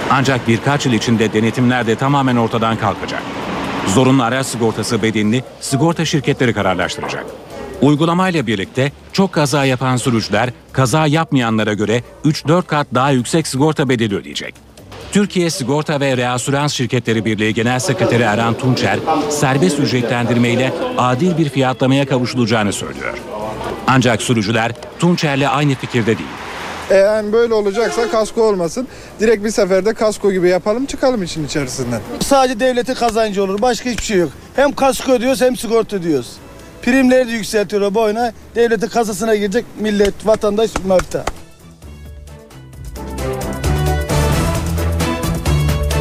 Ancak birkaç yıl içinde denetimler de tamamen ortadan kalkacak. Zorunlu araç sigortası bedelini sigorta şirketleri kararlaştıracak. Uygulamayla birlikte çok kaza yapan sürücüler kaza yapmayanlara göre 3-4 kat daha yüksek sigorta bedeli ödeyecek. Türkiye Sigorta ve Reasürans Şirketleri Birliği Genel Sekreteri Erhan Tunçer, serbest ücretlendirme ile adil bir fiyatlamaya kavuşulacağını söylüyor. Ancak sürücüler Tunçer'le aynı fikirde değil. Eğer böyle olacaksa kasko olmasın. Direkt bir seferde kasko gibi yapalım çıkalım işin içerisinden. Sadece devletin kazancı olur. Başka hiçbir şey yok. Hem kasko ödüyoruz hem sigorta ödüyoruz. Primleri de yükseltiyorlar bu oyuna. Devletin kasasına girecek millet, vatandaş mefta.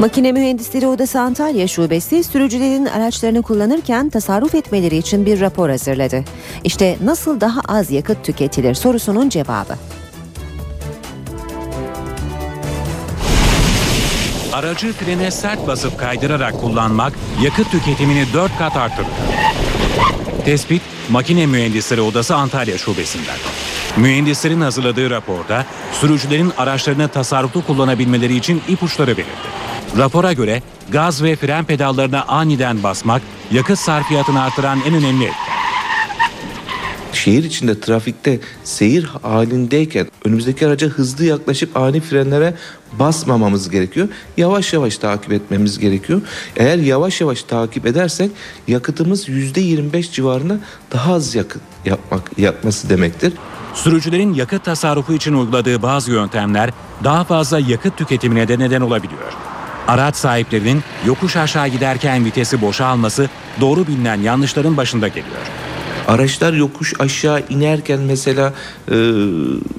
Makine Mühendisleri Odası Antalya Şubesi sürücülerin araçlarını kullanırken tasarruf etmeleri için bir rapor hazırladı. İşte nasıl daha az yakıt tüketilir sorusunun cevabı. Aracı frene sert basıp kaydırarak kullanmak yakıt tüketimini 4 kat arttırır. Tespit Makine Mühendisleri Odası Antalya Şubesi'nden. Mühendislerin hazırladığı raporda sürücülerin araçlarını tasarruflu kullanabilmeleri için ipuçları verildi. Rapora göre gaz ve fren pedallarına aniden basmak yakıt sarfiyatını artıran en önemli etken. Şehir içinde trafikte seyir halindeyken önümüzdeki araca hızlı yaklaşıp ani frenlere basmamamız gerekiyor. Yavaş yavaş takip etmemiz gerekiyor. Eğer yavaş yavaş takip edersek yakıtımız %25 civarında daha az yakıt yapmak yapması demektir. Sürücülerin yakıt tasarrufu için uyguladığı bazı yöntemler daha fazla yakıt tüketimine de neden olabiliyor. Araç sahiplerinin yokuş aşağı giderken vitesi boşa alması doğru bilinen yanlışların başında geliyor. Araçlar yokuş aşağı inerken mesela e,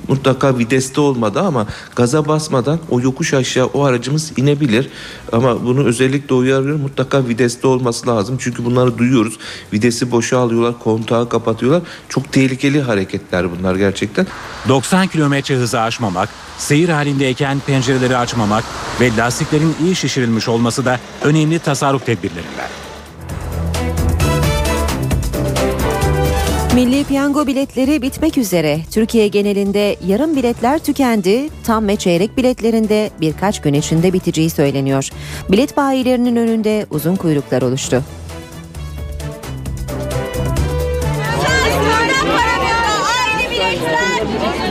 mutlaka viteste olmadı ama gaza basmadan o yokuş aşağı o aracımız inebilir. Ama bunu özellikle uyarıyorum mutlaka viteste olması lazım. Çünkü bunları duyuyoruz. Vitesi boşa alıyorlar, kontağı kapatıyorlar. Çok tehlikeli hareketler bunlar gerçekten. 90 kilometre hızı aşmamak, seyir halindeyken pencereleri açmamak ve lastiklerin iyi şişirilmiş olması da önemli tasarruf tedbirlerinden. Milli piyango biletleri bitmek üzere. Türkiye genelinde yarım biletler tükendi. Tam ve çeyrek biletlerinde birkaç gün içinde biteceği söyleniyor. Bilet bayilerinin önünde uzun kuyruklar oluştu.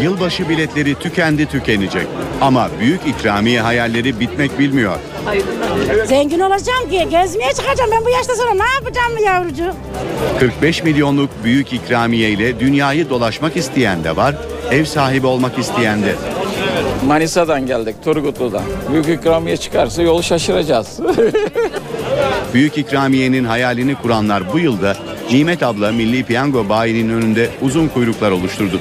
Yılbaşı biletleri tükendi tükenecek. Ama büyük ikramiye hayalleri bitmek bilmiyor. Zengin olacağım ki gezmeye çıkacağım. Ben bu yaşta sonra ne yapacağım yavrucuğum? 45 milyonluk büyük ikramiye ile dünyayı dolaşmak isteyen de var, ev sahibi olmak isteyen de. Manisa'dan geldik, Turgutlu'dan. Büyük ikramiye çıkarsa yol şaşıracağız. <laughs> Büyük ikramiyenin hayalini kuranlar bu yılda Nimet abla Milli Piyango bayinin önünde uzun kuyruklar oluşturdu.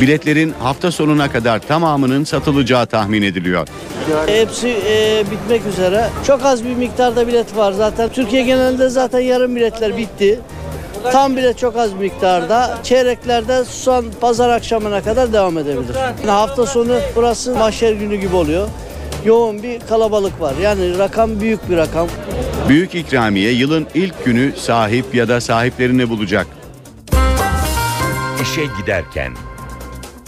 Biletlerin hafta sonuna kadar tamamının satılacağı tahmin ediliyor. Hepsi e, bitmek üzere. Çok az bir miktarda bilet var zaten. Türkiye genelinde zaten yarım biletler bitti. Tam bilet çok az miktarda. Çeyreklerde son pazar akşamına kadar devam edebilir. Yani hafta sonu burası mahşer günü gibi oluyor. Yoğun bir kalabalık var. Yani rakam büyük bir rakam. Büyük ikramiye yılın ilk günü sahip ya da sahiplerini bulacak. İşe giderken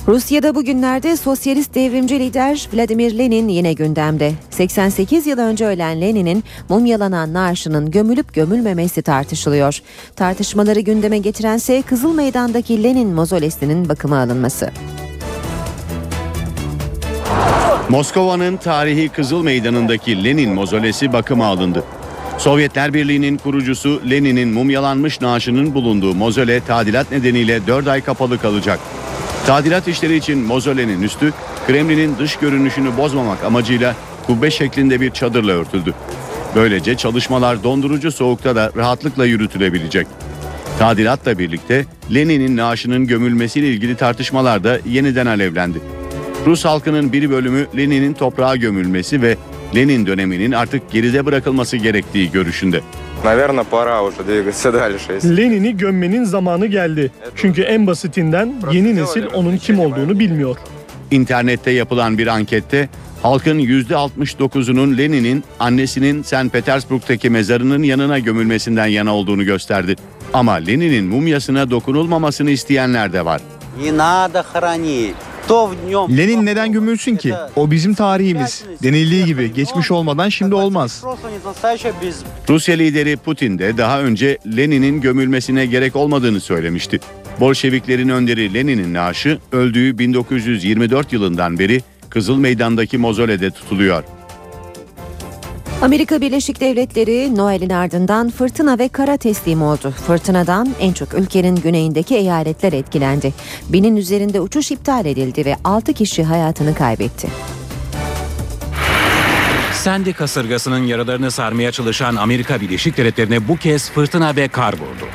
Rusya'da bugünlerde sosyalist devrimci lider Vladimir Lenin yine gündemde. 88 yıl önce ölen Lenin'in mumyalanan naaşının gömülüp gömülmemesi tartışılıyor. Tartışmaları gündeme getirense Kızıl Meydan'daki Lenin mozolesinin bakıma alınması. Moskova'nın tarihi Kızıl Meydanı'ndaki Lenin mozolesi bakıma alındı. Sovyetler Birliği'nin kurucusu Lenin'in mumyalanmış naaşının bulunduğu mozole tadilat nedeniyle 4 ay kapalı kalacak. Tadilat işleri için mozolenin üstü Kremlin'in dış görünüşünü bozmamak amacıyla kubbe şeklinde bir çadırla örtüldü. Böylece çalışmalar dondurucu soğukta da rahatlıkla yürütülebilecek. Tadilatla birlikte Lenin'in naaşının gömülmesiyle ilgili tartışmalar da yeniden alevlendi. Rus halkının bir bölümü Lenin'in toprağa gömülmesi ve Lenin döneminin artık geride bırakılması gerektiği görüşünde. Наверное, пора уже двигаться дальше. если- Lenini gömmenin zamanı geldi. Çünkü en basitinden yeni nesil onun kim olduğunu bilmiyor. İnternette yapılan bir ankette halkın %69'unun Lenin'in annesinin St. Petersburg'daki mezarının yanına gömülmesinden yana olduğunu gösterdi. Ama Lenin'in mumyasına dokunulmamasını isteyenler de var. Не надо хоронить. Lenin neden gömülsün ki? O bizim tarihimiz. Denildiği gibi geçmiş olmadan şimdi olmaz. Rusya lideri Putin de daha önce Lenin'in gömülmesine gerek olmadığını söylemişti. Bolşeviklerin önderi Lenin'in naaşı öldüğü 1924 yılından beri Kızıl Meydan'daki mozolede tutuluyor. Amerika Birleşik Devletleri Noel'in ardından fırtına ve kara teslim oldu. Fırtınadan en çok ülkenin güneyindeki eyaletler etkilendi. Binin üzerinde uçuş iptal edildi ve 6 kişi hayatını kaybetti. Sandy kasırgasının yaralarını sarmaya çalışan Amerika Birleşik Devletleri'ne bu kez fırtına ve kar vurdu.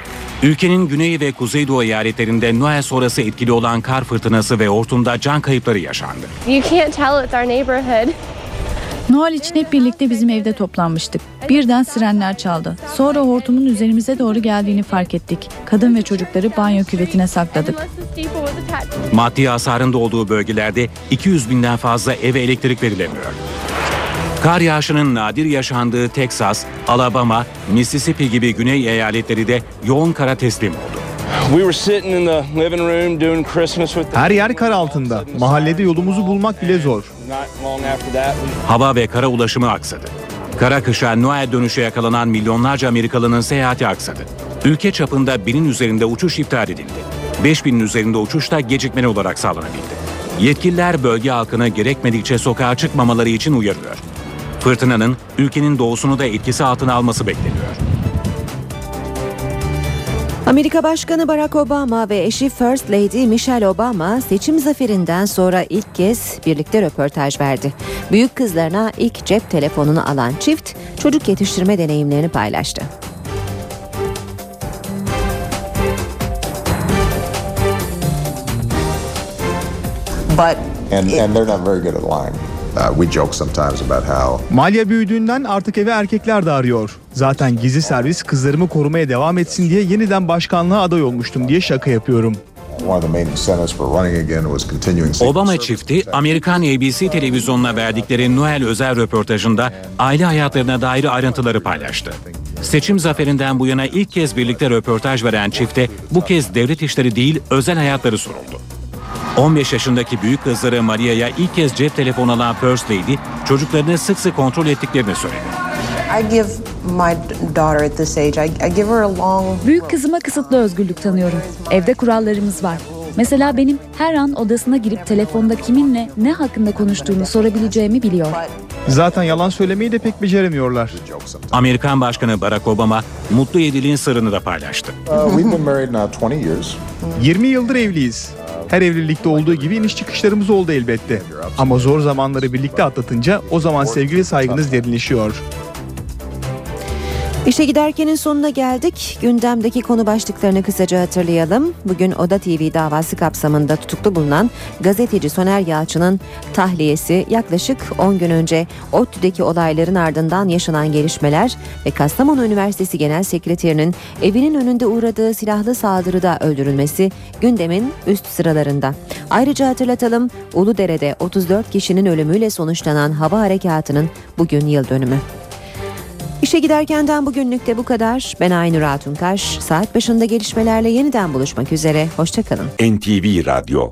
Ülkenin güney ve kuzeydoğu eyaletlerinde Noel sonrası etkili olan kar fırtınası ve hortumda can kayıpları yaşandı. You can't tell it's our neighborhood. Noel için hep birlikte bizim evde toplanmıştık. Birden sirenler çaldı. Sonra hortumun üzerimize doğru geldiğini fark ettik. Kadın ve çocukları banyo küvetine sakladık. Maddi hasarın da olduğu bölgelerde 200 binden fazla eve elektrik verilemiyor. Kar yağışının nadir yaşandığı Texas, Alabama, Mississippi gibi güney eyaletleri de yoğun kara teslim oldu. Her yer kar altında. Mahallede yolumuzu bulmak bile zor. Hava ve kara ulaşımı aksadı. Kara kışa Noel dönüşe yakalanan milyonlarca Amerikalının seyahati aksadı. Ülke çapında binin üzerinde uçuş iptal edildi. 5000'in üzerinde uçuş da gecikmeli olarak sağlanabildi. Yetkililer bölge halkını gerekmedikçe sokağa çıkmamaları için uyarıyor. Fırtınanın ülkenin doğusunu da etkisi altına alması bekleniyor. Amerika Başkanı Barack Obama ve eşi First Lady Michelle Obama seçim zaferinden sonra ilk kez birlikte röportaj verdi. Büyük kızlarına ilk cep telefonunu alan çift çocuk yetiştirme deneyimlerini paylaştı. But and, and they're not very good at lying. Uh, we joke sometimes about how Malya büyüdüğünden artık eve erkekler de arıyor. Zaten gizli servis kızlarımı korumaya devam etsin diye yeniden başkanlığa aday olmuştum diye şaka yapıyorum. one of the main incentives for running again was continuing secret Obama çifti Amerikan ABC televizyonuna verdikleri Noel özel röportajında aile hayatlarına dair ayrıntıları paylaştı. Seçim zaferinden bu yana ilk kez birlikte röportaj veren çifte bu kez devlet işleri değil özel hayatları soruldu. 15 yaşındaki büyük kızları Maria'ya ilk kez cep telefonu alan First Lady çocuklarını sık sık kontrol ettiklerini söyledi. I give my daughter at this age, I, I give her a long Büyük kızıma kısıtlı özgürlük tanıyorum. Evde kurallarımız var. Mesela benim her an odasına girip telefonda kiminle ne hakkında konuştuğumu sorabileceğimi biliyor. Zaten yalan söylemeyi de pek beceremiyorlar. Amerikan Başkanı Barack Obama mutlu evliliğin sırrını da paylaştı. Uh, we've been married now 20 years. 20 yıldır evliyiz. Her evlilikte olduğu gibi iniş çıkışlarımız oldu elbette. Ama zor zamanları birlikte atlatınca o zaman sevgi ve saygınız derinleşiyor. İşe giderkenin sonuna geldik. Gündemdeki konu başlıklarını kısaca hatırlayalım. Bugün Oda TV davası kapsamında tutuklu bulunan gazeteci Soner Yalçın'ın tahliyesi yaklaşık 10 gün önce ODTÜ'deki olayların ardından yaşanan gelişmeler ve Kastamonu Üniversitesi Genel Sekreterinin evinin önünde uğradığı silahlı saldırıda öldürülmesi gündemin üst sıralarında. Ayrıca hatırlatalım Uludere'de 34 kişinin ölümüyle sonuçlanan hava harekatının bugün yıl dönümü. İşe giderkenden bugünlük de bu kadar. Ben Aynur Altunkaş. Saat başında gelişmelerle yeniden buluşmak üzere. Hoşçakalın. NTV Radyo